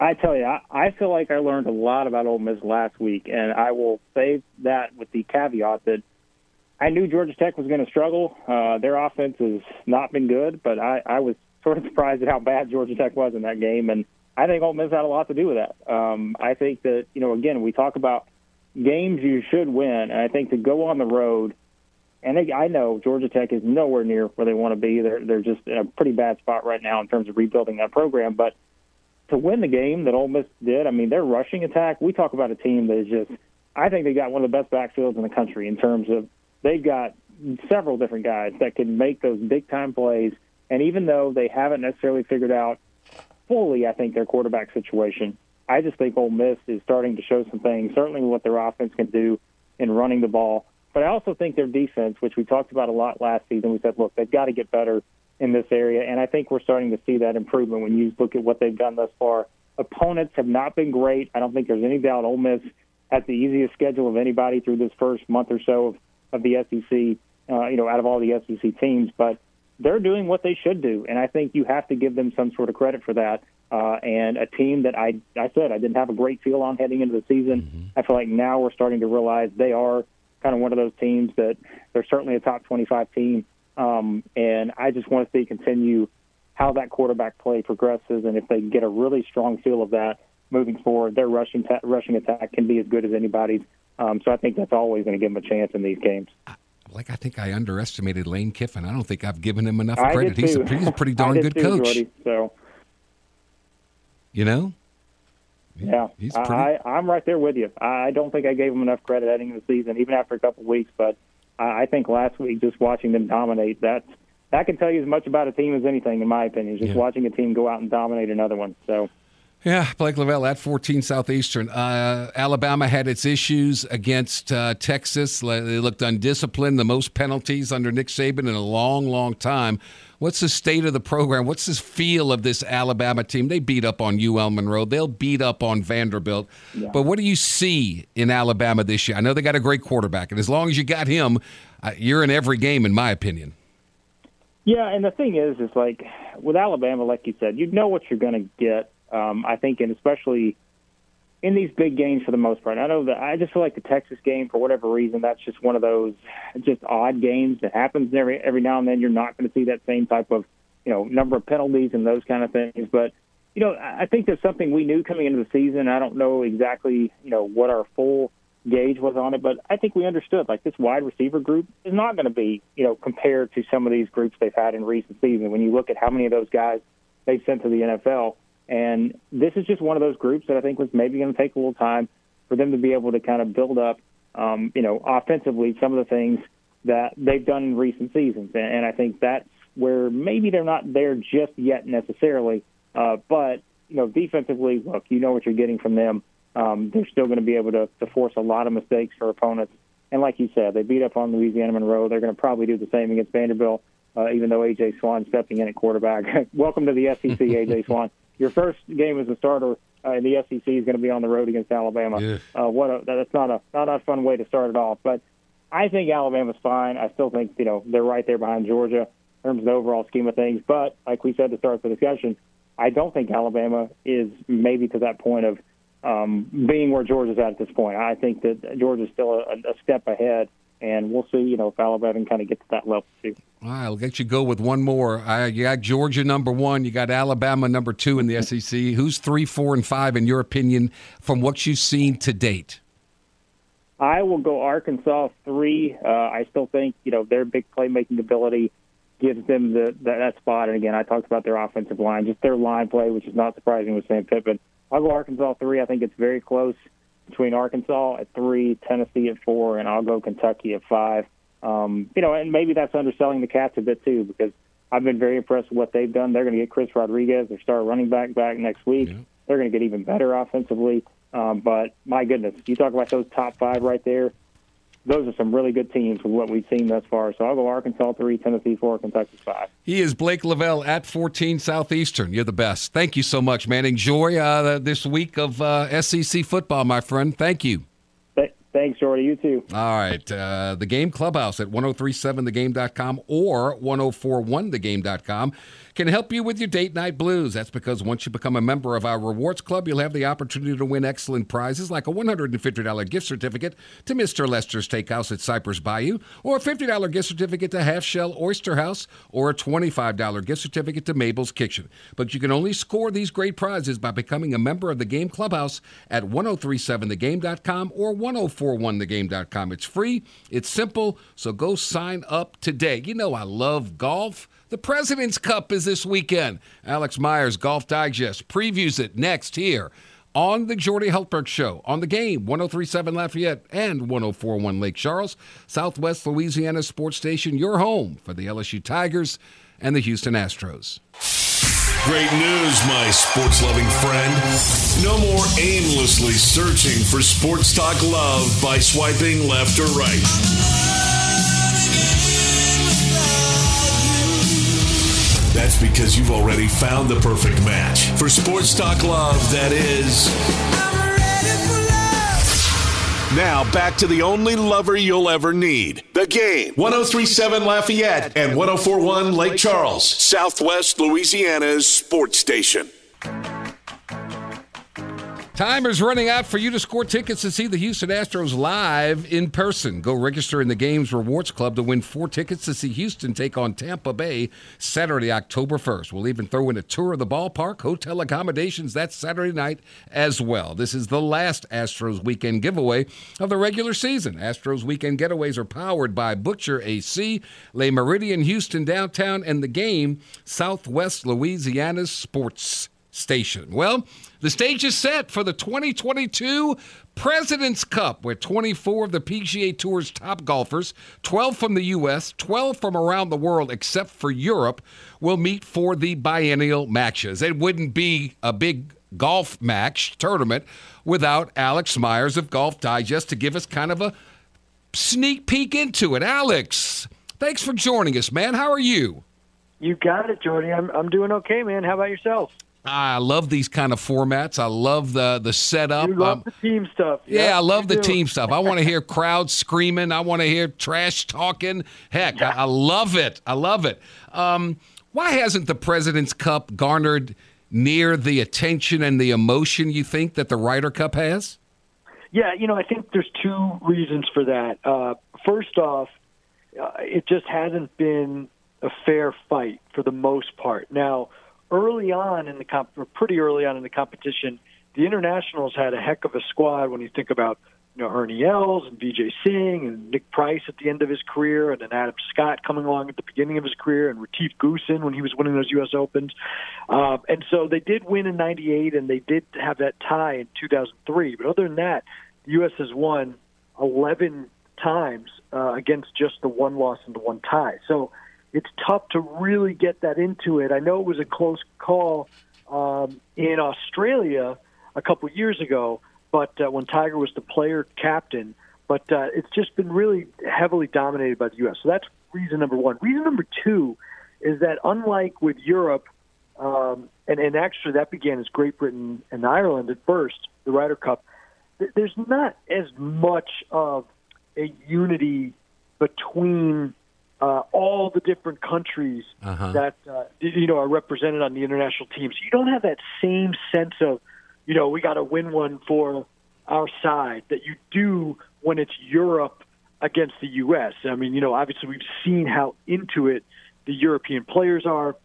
[SPEAKER 8] I tell you, I, I feel like I learned a lot about Ole Miss last week, and I will say that with the caveat that I knew Georgia Tech was going to struggle. Uh, their offense has not been good, but I, I was sort of surprised at how bad Georgia Tech was in that game, and I think Ole Miss had a lot to do with that. Um, I think that you know, again, we talk about games you should win, and I think to go on the road, and they, I know Georgia Tech is nowhere near where they want to be. They're they're just in a pretty bad spot right now in terms of rebuilding that program. But to win the game that Ole Miss did, I mean, their rushing attack. We talk about a team that is just. I think they got one of the best backfields in the country in terms of they've got several different guys that can make those big time plays. And even though they haven't necessarily figured out fully, I think, their quarterback situation. I just think Ole Miss is starting to show some things, certainly what their offense can do in running the ball. But I also think their defense, which we talked about a lot last season, we said, look, they've got to get better in this area. And I think we're starting to see that improvement when you look at what they've done thus far. Opponents have not been great. I don't think there's any doubt Ole Miss has the easiest schedule of anybody through this first month or so of, of the SEC, uh, you know, out of all the SEC teams. But they're doing what they should do, and I think you have to give them some sort of credit for that. Uh, and a team that I, I said I didn't have a great feel on heading into the season. Mm-hmm. I feel like now we're starting to realize they are kind of one of those teams that they're certainly a top 25 team. Um, and I just want to see continue how that quarterback play progresses, and if they get a really strong feel of that moving forward, their rushing ta- rushing attack can be as good as anybody's. Um, so I think that's always going to give them a chance in these games
[SPEAKER 3] like I think I underestimated Lane Kiffin. I don't think I've given him enough I credit. He's a, he's a pretty darn good
[SPEAKER 8] too,
[SPEAKER 3] coach.
[SPEAKER 8] Jordy, so
[SPEAKER 3] you know.
[SPEAKER 8] Yeah, he's pretty... I, I'm right there with you. I don't think I gave him enough credit heading into the season, even after a couple of weeks. But I think last week, just watching them dominate, that that can tell you as much about a team as anything, in my opinion. Just yeah. watching a team go out and dominate another one. So
[SPEAKER 3] yeah, Blake Lavelle at 14 Southeastern. Uh, Alabama had its issues against uh, Texas. They looked undisciplined, the most penalties under Nick Saban in a long, long time. What's the state of the program? What's the feel of this Alabama team? They beat up on UL Monroe. They'll beat up on Vanderbilt. Yeah. But what do you see in Alabama this year? I know they got a great quarterback, and as long as you got him, uh, you're in every game, in my opinion.
[SPEAKER 8] Yeah, and the thing is, is like with Alabama, like you said, you know what you're going to get um, I think, and especially in these big games for the most part. I know that I just feel like the Texas game, for whatever reason, that's just one of those just odd games that happens every every now and then. You're not going to see that same type of you know number of penalties and those kind of things, but. You know, I think there's something we knew coming into the season. I don't know exactly, you know, what our full gauge was on it, but I think we understood like this wide receiver group is not going to be, you know, compared to some of these groups they've had in recent seasons. When you look at how many of those guys they've sent to the NFL, and this is just one of those groups that I think was maybe going to take a little time for them to be able to kind of build up, um, you know, offensively some of the things that they've done in recent seasons. And I think that's where maybe they're not there just yet necessarily. Uh, but, you know, defensively, look, you know what you're getting from them. Um, they're still going to be able to, to force a lot of mistakes for opponents. And like you said, they beat up on Louisiana Monroe. They're going to probably do the same against Vanderbilt, uh, even though A.J. Swann stepping in at quarterback. Welcome to the SEC, A.J. Swann. your first game as a starter uh, in the SEC is going to be on the road against Alabama. Yeah. Uh, what a, that's not a not a fun way to start it off. But I think Alabama's fine. I still think you know they're right there behind Georgia in terms of the overall scheme of things. But like we said to start the discussion, I don't think Alabama is maybe to that point of um, being where Georgia's at at this point. I think that Georgia's still a, a step ahead and we'll see, you know, if Alabama can kind of get to that level too.
[SPEAKER 3] All right, I'll get you go with one more. Uh, you got Georgia number one, you got Alabama number two in the SEC. Who's three, four, and five in your opinion from what you've seen to date?
[SPEAKER 8] I will go Arkansas three. Uh, I still think you know their big playmaking ability gives them the, the that spot. And again, I talked about their offensive line, just their line play, which is not surprising with Sam Pittman. I'll go Arkansas three. I think it's very close between Arkansas at three, Tennessee at four, and I'll go Kentucky at five. Um, you know, and maybe that's underselling the Cats a bit too because I've been very impressed with what they've done. They're going to get Chris Rodriguez, their star running back, back next week. Yeah. They're going to get even better offensively. Um, but my goodness, you talk about those top five right there those are some really good teams with what we've seen thus far. So I'll go Arkansas three, Tennessee four, Kentucky five.
[SPEAKER 3] He is Blake Lavelle at 14 Southeastern. You're the best. Thank you so much, man. Enjoy uh, this week of uh, SEC football, my friend. Thank you.
[SPEAKER 8] Thanks, Jordy. You too.
[SPEAKER 3] All right. Uh, the Game Clubhouse at 1037thegame.com or 1041thegame.com can help you with your date night blues. That's because once you become a member of our rewards club, you'll have the opportunity to win excellent prizes like a $150 gift certificate to Mr. Lester's Steakhouse at Cypress Bayou, or a $50 gift certificate to Half Shell Oyster House, or a $25 gift certificate to Mabel's Kitchen. But you can only score these great prizes by becoming a member of the Game Clubhouse at 1037thegame.com or 1041thegame.com. It's free, it's simple, so go sign up today. You know, I love golf. The President's Cup is this weekend. Alex Myers, Golf Digest, previews it next here on the Jordy Hultberg Show, on the game, 1037 Lafayette and 1041 Lake Charles, Southwest Louisiana Sports Station, your home for the LSU Tigers and the Houston Astros.
[SPEAKER 1] Great news, my sports loving friend. No more aimlessly searching for sports talk love by swiping left or right. That's because you've already found the perfect match for sports talk love that is. Now back to the only lover you'll ever need. The game. 1037 Lafayette and 1041 Lake Charles, Southwest Louisiana's sports station.
[SPEAKER 3] Time is running out for you to score tickets to see the Houston Astros live in person. Go register in the Games Rewards Club to win four tickets to see Houston take on Tampa Bay Saturday, October 1st. We'll even throw in a tour of the ballpark, hotel accommodations that Saturday night as well. This is the last Astros weekend giveaway of the regular season. Astros weekend getaways are powered by Butcher AC, Le Méridien Houston Downtown, and the game Southwest Louisiana's Sports Station. Well, the stage is set for the 2022 President's Cup, where 24 of the PGA Tour's top golfers, 12 from the U.S., 12 from around the world, except for Europe, will meet for the biennial matches. It wouldn't be a big golf match tournament without Alex Myers of Golf Digest to give us kind of a sneak peek into it. Alex, thanks for joining us, man. How are you?
[SPEAKER 9] You got it, Jordy. I'm I'm doing okay, man. How about yourself?
[SPEAKER 3] I love these kind of formats. I love the the setup.
[SPEAKER 9] You love um, the team stuff.
[SPEAKER 3] Yeah, yeah I love the do. team stuff. I want to hear crowds screaming. I want to hear trash talking. Heck, yeah. I, I, love it. I love it. Um, why hasn't the President's Cup garnered near the attention and the emotion you think that the Ryder Cup has?
[SPEAKER 9] Yeah, you know, I think there's two reasons for that. Uh, first off, uh, it just hasn't been a fair fight for the most part. Now early on in the comp, or pretty early on in the competition, the internationals had a heck of a squad. When you think about you know Ernie Els and Vijay Singh and Nick Price at the end of his career, and then Adam Scott coming along at the beginning of his career, and Retief Goosen when he was winning those U.S. Opens. Uh, and so they did win in '98, and they did have that tie in 2003. But other than that, the U.S. has won 11 times uh, against just the one loss and the one tie. So it's tough to really get that into it. I know it was a close call um, in Australia a couple years ago, but uh, when Tiger was the player captain, but uh, it's just been really heavily dominated by the U.S. So that's reason number one. Reason number two is that unlike with Europe, um, and, and actually that began as Great Britain and Ireland at first, the Ryder Cup, th- there's not as much of a unity between uh, all the different countries uh-huh. that uh, you know are represented on the international teams. You don't have that same sense of, you know, we got to win one for our side that you do when it's Europe against the U.S. I mean, you know, obviously we've seen how into it the European players are.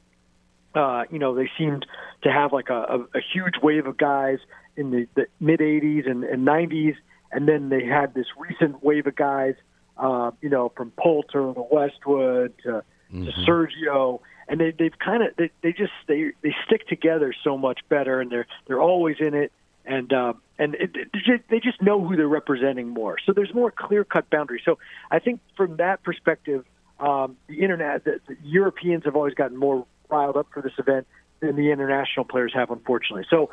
[SPEAKER 9] Uh, you know, they seemed to have like a, a, a huge wave of guys in the, the mid 80s and, and 90s, and then they had this recent wave of guys uh, you know, from Poulter to Westwood to, mm-hmm. to Sergio, and they, they've kind of they, they just they they stick together so much better, and they're they're always in it. and uh, and it, it, they just know who they're representing more. So there's more clear cut boundaries. So I think from that perspective, um, the internet, the, the Europeans have always gotten more riled up for this event than the international players have, unfortunately. So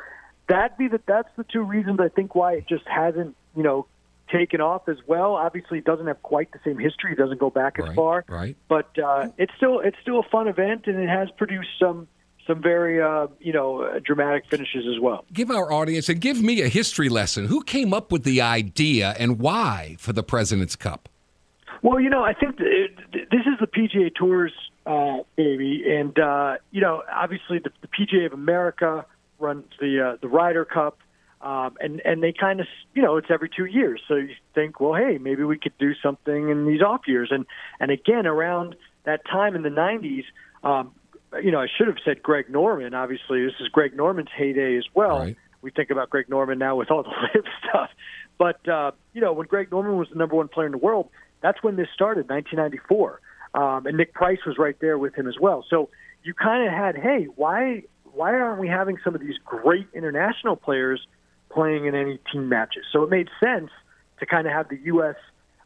[SPEAKER 9] that be that that's the two reasons I think why it just hasn't you know taken off as well. Obviously, it doesn't have quite the same history; it doesn't go back as
[SPEAKER 3] right,
[SPEAKER 9] far.
[SPEAKER 3] Right.
[SPEAKER 9] But uh, it's still it's still a fun event, and it has produced some some very uh, you know dramatic finishes as well.
[SPEAKER 3] Give our audience and give me a history lesson. Who came up with the idea and why for the President's Cup?
[SPEAKER 9] Well, you know, I think it, this is the PGA Tour's uh, baby, and uh, you know, obviously the, the PGA of America runs the uh, the Ryder Cup, um, and and they kind of you know it's every two years. So you think, well, hey, maybe we could do something in these off years, and and again around that time in the '90s. Um, you know, I should have said Greg Norman. Obviously, this is Greg Norman's heyday as well.
[SPEAKER 3] Right.
[SPEAKER 9] We think about Greg Norman now with all the LIV stuff, but uh, you know, when Greg Norman was the number one player in the world, that's when this started, 1994, um, and Nick Price was right there with him as well. So you kind of had, hey, why why aren't we having some of these great international players playing in any team matches? So it made sense to kind of have the U.S.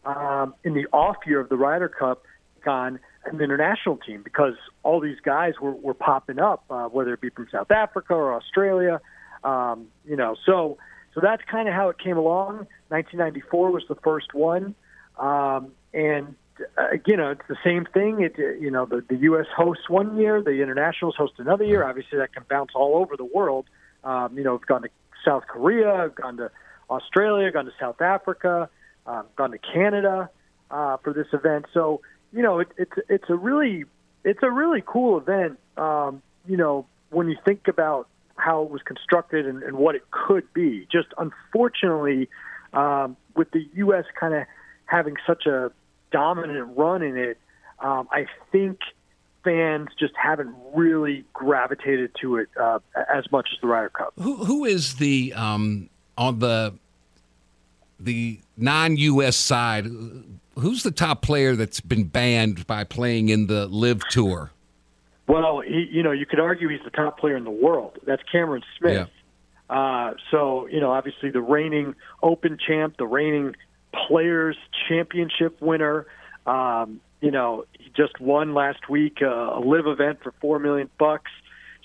[SPEAKER 9] Um, in the off year of the Ryder Cup on an international team because all these guys were, were popping up, uh, whether it be from South Africa or Australia. Um, you know, so so that's kind of how it came along. 1994 was the first one, um, and uh, you know it's the same thing. It you know the, the U.S. hosts one year, the internationals host another year. Obviously, that can bounce all over the world. Um, you know, we've gone to South Korea, I've gone to Australia, gone to South Africa, um, gone to Canada uh, for this event. So you know, it, it's it's a really it's a really cool event. Um, you know, when you think about how it was constructed and, and what it could be. Just unfortunately, um, with the U.S. kind of having such a dominant run in it, um, I think fans just haven't really gravitated to it uh, as much as the Ryder Cup.
[SPEAKER 3] Who who is the um, on the the non-U.S. side? Who's the top player that's been banned by playing in the LIV Tour?
[SPEAKER 9] Well, he, you know, you could argue he's the top player in the world. That's Cameron Smith.
[SPEAKER 3] Yeah.
[SPEAKER 9] Uh, so, you know, obviously the reigning Open champ, the reigning Players Championship winner. Um, you know, he just won last week uh, a LIV event for four million bucks.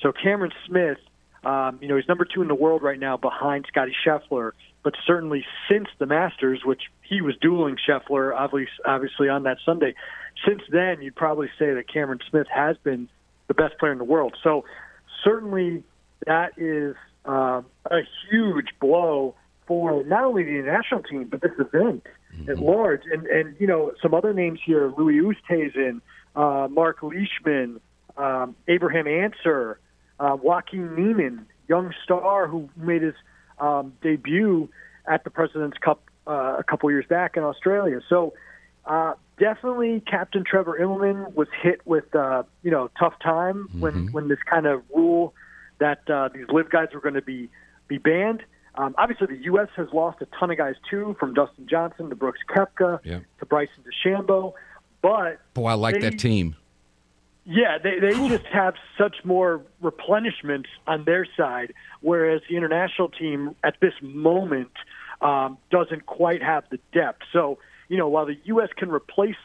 [SPEAKER 9] So Cameron Smith, um, you know, he's number two in the world right now behind Scotty Scheffler. But certainly since the Masters, which he was dueling Scheffler, obviously, obviously on that Sunday. Since then, you'd probably say that Cameron Smith has been the best player in the world. So certainly that is uh, a huge blow for not only the national team but this event. At large. And and you know some other names here: Louis Oosthuizen, uh, Mark Leishman, um, Abraham Ancer, uh, Joaquin Niemann, young star who made his um, debut at the President's Cup uh, a couple years back in Australia. So. Uh, definitely, Captain Trevor Immelman was hit with uh, you know tough time
[SPEAKER 3] Mm-hmm.
[SPEAKER 9] when when this kind of rule that uh, these LIV guys were going to be be banned. Um, obviously, the U.S. has lost a ton of guys too, from Dustin Johnson to Brooks Koepka
[SPEAKER 3] Yeah.
[SPEAKER 9] to Bryson DeChambeau. But
[SPEAKER 3] Boy, I like
[SPEAKER 9] They-
[SPEAKER 3] that team.
[SPEAKER 9] yeah, they they just have such more replenishment on their side, whereas the international team at this moment um, doesn't quite have the depth. So you know, while the U.S. can replace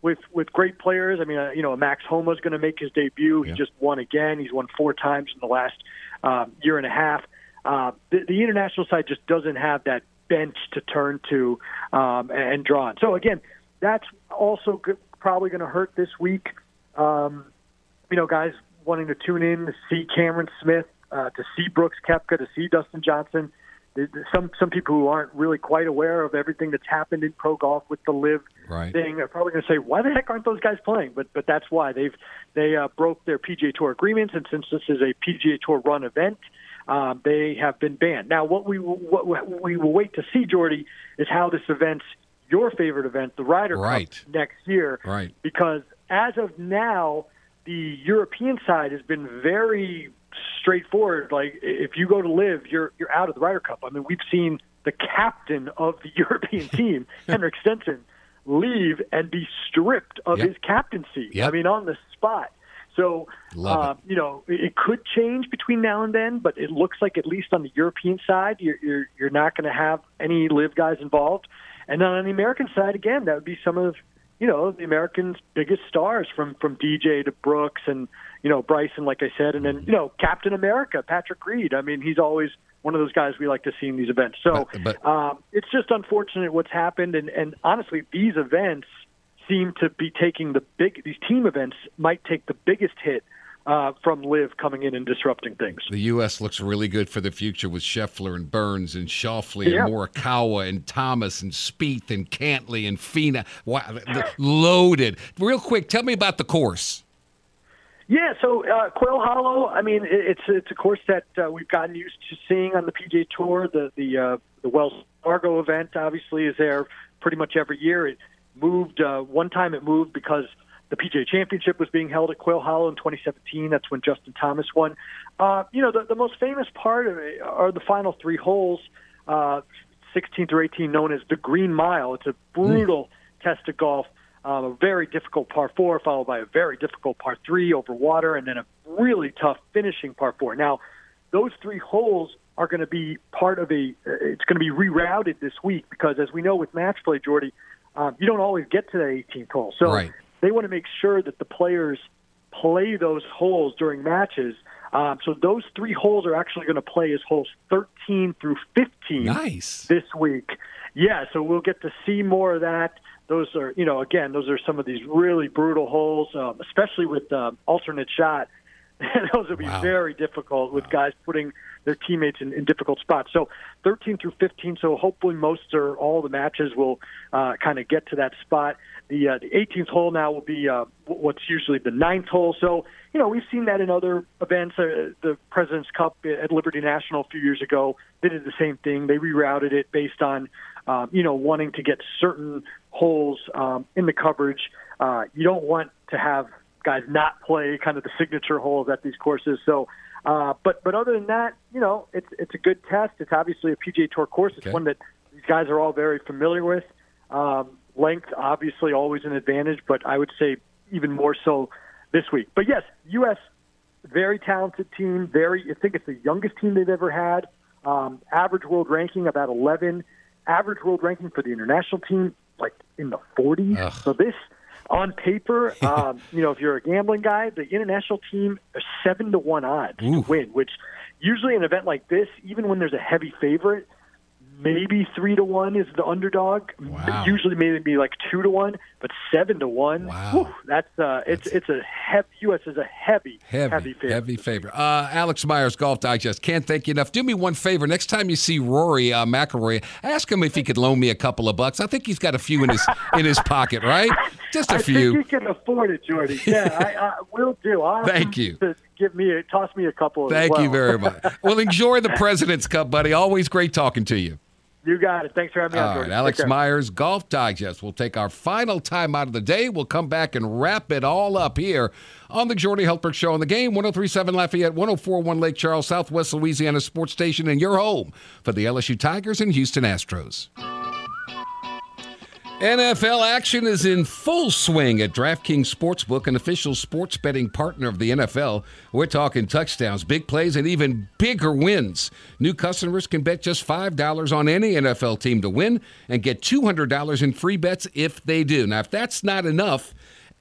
[SPEAKER 9] with with great players, I mean, uh, you know, Max Homa is going to make his debut. He
[SPEAKER 3] Yeah.
[SPEAKER 9] just won again. He's won four times in the last um, year and a half. Uh, the, the international side just doesn't have that bench to turn to um, and, draw on. So again, that's also g- probably going to hurt this week. Um, you know, guys wanting to tune in to see Cameron Smith, uh, to see Brooks Koepka, to see Dustin Johnson. Some some people who aren't really quite aware of everything that's happened in pro golf with the LIV
[SPEAKER 3] Right.
[SPEAKER 9] thing are probably going to say, "Why the heck aren't those guys playing?" But but that's why they've they uh, broke their PGA Tour agreements, and since this is a PGA Tour run event, um, they have been banned. Now, what we will- what we will wait to see, Jordy, is how this event's your favorite event, the Ryder
[SPEAKER 3] Right.
[SPEAKER 9] Cup, next year
[SPEAKER 3] Right.
[SPEAKER 9] because as of now, the European side has been very straightforward. Like if you go to LIV, you're you're out of the Ryder Cup. I mean, we've seen the captain of the European team, Henrik Stenson, leave and be stripped of
[SPEAKER 3] Yep.
[SPEAKER 9] his captaincy.
[SPEAKER 3] Yep.
[SPEAKER 9] I mean, on the spot. So, uh, you know, it could change between now and then, but it looks like at least on the European side, you're you're, you're not going to have any LIV guys involved. And then on the American side, again, that would be some of you know the Americans' biggest stars from from DJ to Brooks and you know Bryson, like I said, and then you know Captain America, Patrick Reed. I mean, he's always one of those guys we like to see in these events. So
[SPEAKER 3] But- but-
[SPEAKER 9] um, it's just unfortunate what's happened, and and honestly, these events seem to be taking the big. These team events might take the biggest hit uh, from LIV coming in and disrupting things.
[SPEAKER 3] The U.S. looks really good for the future with Scheffler and Burns and Schauffele
[SPEAKER 9] Yeah.
[SPEAKER 3] and Morikawa and Thomas and Spieth and Cantlay and Finau. Wow, loaded. Real quick, tell me about the course.
[SPEAKER 9] Yeah, so uh, Quail Hollow. I mean, it, it's it's a course that uh, we've gotten used to seeing on the PGA Tour. The the uh, the Wells Fargo event obviously is there pretty much every year. It moved uh, one time. It moved because the PGA Championship was being held at Quail Hollow in 2017. That's when Justin Thomas won. Uh, you know, the, the most famous part of it are the final three holes, uh, 16 through 18, known as the Green Mile. It's a brutal test of golf. Um, a very difficult par four, followed by a very difficult par three over water, and then a really tough finishing par four. Now, those three holes are going to be part of a. It's going to be rerouted this week because, as we know with match play, Jordy, um, you don't always get to the 18th hole. So
[SPEAKER 3] Right.
[SPEAKER 9] they want to make sure that the players play those holes during matches. Um, so those three holes are actually going to play as holes 13 through 15
[SPEAKER 3] Nice.
[SPEAKER 9] this week. Yeah, so we'll get to see more of that. Those are, you know, again, those are some of these really brutal holes, um, especially with um, alternate shot. those will be
[SPEAKER 3] Wow.
[SPEAKER 9] very difficult with guys putting their teammates in, in difficult spots. So 13 through 15. So hopefully most or all the matches will uh, kind of get to that spot. The uh, the 18th hole now will be uh, what's usually the ninth hole. So you know we've seen that in other events. Uh, the President's Cup at Liberty National a few years ago, they did the same thing. They rerouted it based on um, you know wanting to get certain holes um, in the coverage. Uh, you don't want to have guys not play kind of the signature holes at these courses. So, uh, but but other than that, you know, it's it's a good test. It's obviously a PGA Tour course. It's
[SPEAKER 3] Okay.
[SPEAKER 9] one that these guys are all very familiar with. Um, length obviously always an advantage, but I would say even more so this week. But yes, U.S. very talented team. Very, I think it's the youngest team they've ever had. Um, average world ranking about 11. Average world ranking for the international team like in the 40s.
[SPEAKER 3] Ugh.
[SPEAKER 9] So this, on paper, um, you know, if you're a gambling guy, the international team are seven to one odds
[SPEAKER 3] Ooh.
[SPEAKER 9] to win. Which usually an event like this, even when there's a heavy favorite, maybe three to one is the underdog.
[SPEAKER 3] Wow.
[SPEAKER 9] Usually maybe like two to one, but seven to one.
[SPEAKER 3] Wow.
[SPEAKER 9] whew, that's uh, it's it's a heavy. U.S. is a heavy
[SPEAKER 3] Heavy,
[SPEAKER 9] heavy favorite.
[SPEAKER 3] heavy favorite. Uh, Alex Myers, Golf Digest. Can't thank you enough. Do me one favor. Next time you see Rory uh, McIlroy, ask him if he could loan me a couple of bucks. I think he's got a few in his in his pocket, right? Just a
[SPEAKER 9] I
[SPEAKER 3] few.
[SPEAKER 9] think you can afford it, Jordy. Yeah, I, I will do. I'll
[SPEAKER 3] Thank you.
[SPEAKER 9] Give me a toss me a couple.
[SPEAKER 3] Thank you very much. Well, enjoy the President's Cup, buddy. Always great talking to you.
[SPEAKER 9] You got it. Thanks for having me on,
[SPEAKER 3] All
[SPEAKER 9] Jordy.
[SPEAKER 3] right, Alex. Myers, Golf Digest. We'll take our final time out of the day. We'll come back and wrap it all up here on the Jordy Hultberg Show on the game. 1037 Lafayette, 1041 Lake Charles, Southwest Louisiana Sports Station, and your home for the LSU Tigers and Houston Astros. NFL action is in full swing at DraftKings Sportsbook, an official sports betting partner of the NFL. We're talking touchdowns, big plays, and even bigger wins. New customers can bet just $5 on any NFL team to win and get $200 in free bets if they do. Now, if that's not enough,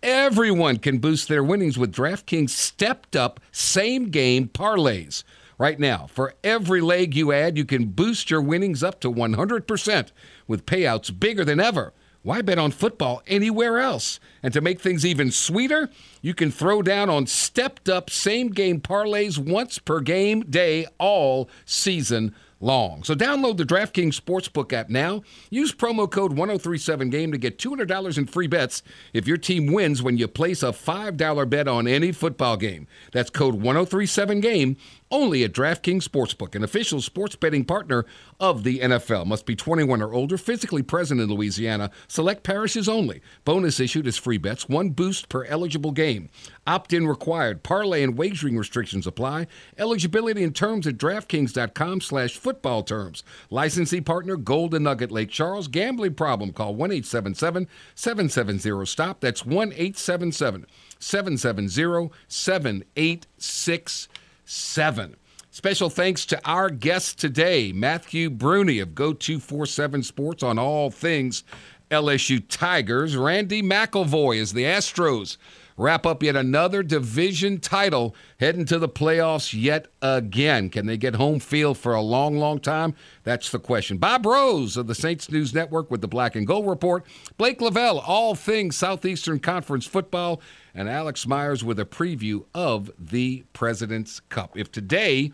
[SPEAKER 3] everyone can boost their winnings with DraftKings stepped up same game parlays. Right now, for every leg you add, you can boost your winnings up to 100% with payouts bigger than ever. Why bet on football anywhere else? And to make things even sweeter, you can throw down on stepped up same game parlays once per game day all season long. So download the DraftKings Sportsbook app now. Use promo code 1037game to get $200 in free bets if your team wins when you place a $5 bet on any football game. That's code 1037game only at DraftKings Sportsbook, an official sports betting partner of the NFL. Must be 21 or older, physically present in Louisiana. Select parishes only. Bonus issued as free bets, one boost per eligible game. Opt in required. Parlay and wagering restrictions apply. Eligibility and terms at DraftKings.com slash football terms. Licensee partner Golden Nugget Lake Charles. Gambling problem? Call 1 877 770 STOP. That's 1 877 770 7867. Special thanks to our guest today, Matthew Bruni of Geaux247 Sports on all things LSU Tigers. Randy McIlvoy is the Astros wrap up yet another division title, heading to the playoffs yet again. Can they get home field for a long, long time? That's the question. Bob Rose of the Saints News Network with the Black and Gold Report. Blake Lavelle, all things Southeastern Conference football. And Alex Myers with a preview of the President's Cup. If today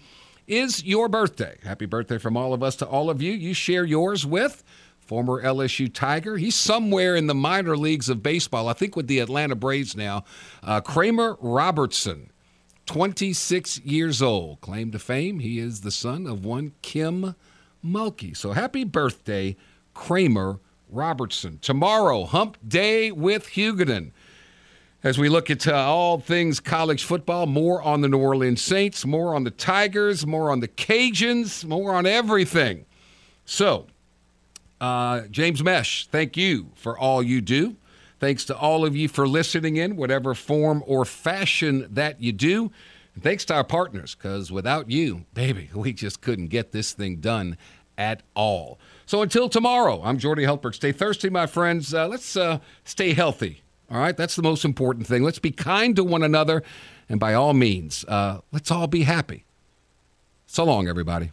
[SPEAKER 3] is your birthday, happy birthday from all of us to all of you. You share yours with former LSU Tiger. He's somewhere in the minor leagues of baseball, I think with the Atlanta Braves now. Uh, Kramer Robertson, 26 years old, claim to fame. He is the son of one Kim Mulkey. So happy birthday, Kramer Robertson. Tomorrow, Hump Day with Huguenin. As we look at uh, all things college football, more on the New Orleans Saints, more on the Tigers, more on the Cajuns, more on everything. So, uh, James Mesh, thank you for all you do. Thanks to all of you for listening in, whatever form or fashion that you do. And thanks to our partners, because without you, baby, we just couldn't get this thing done at all. So until tomorrow, I'm Jordy Hultberg. Stay thirsty, my friends. Uh, let's uh, stay healthy. All right, that's the most important thing. Let's be kind to one another, and by all means, uh, let's all be happy. So long, everybody.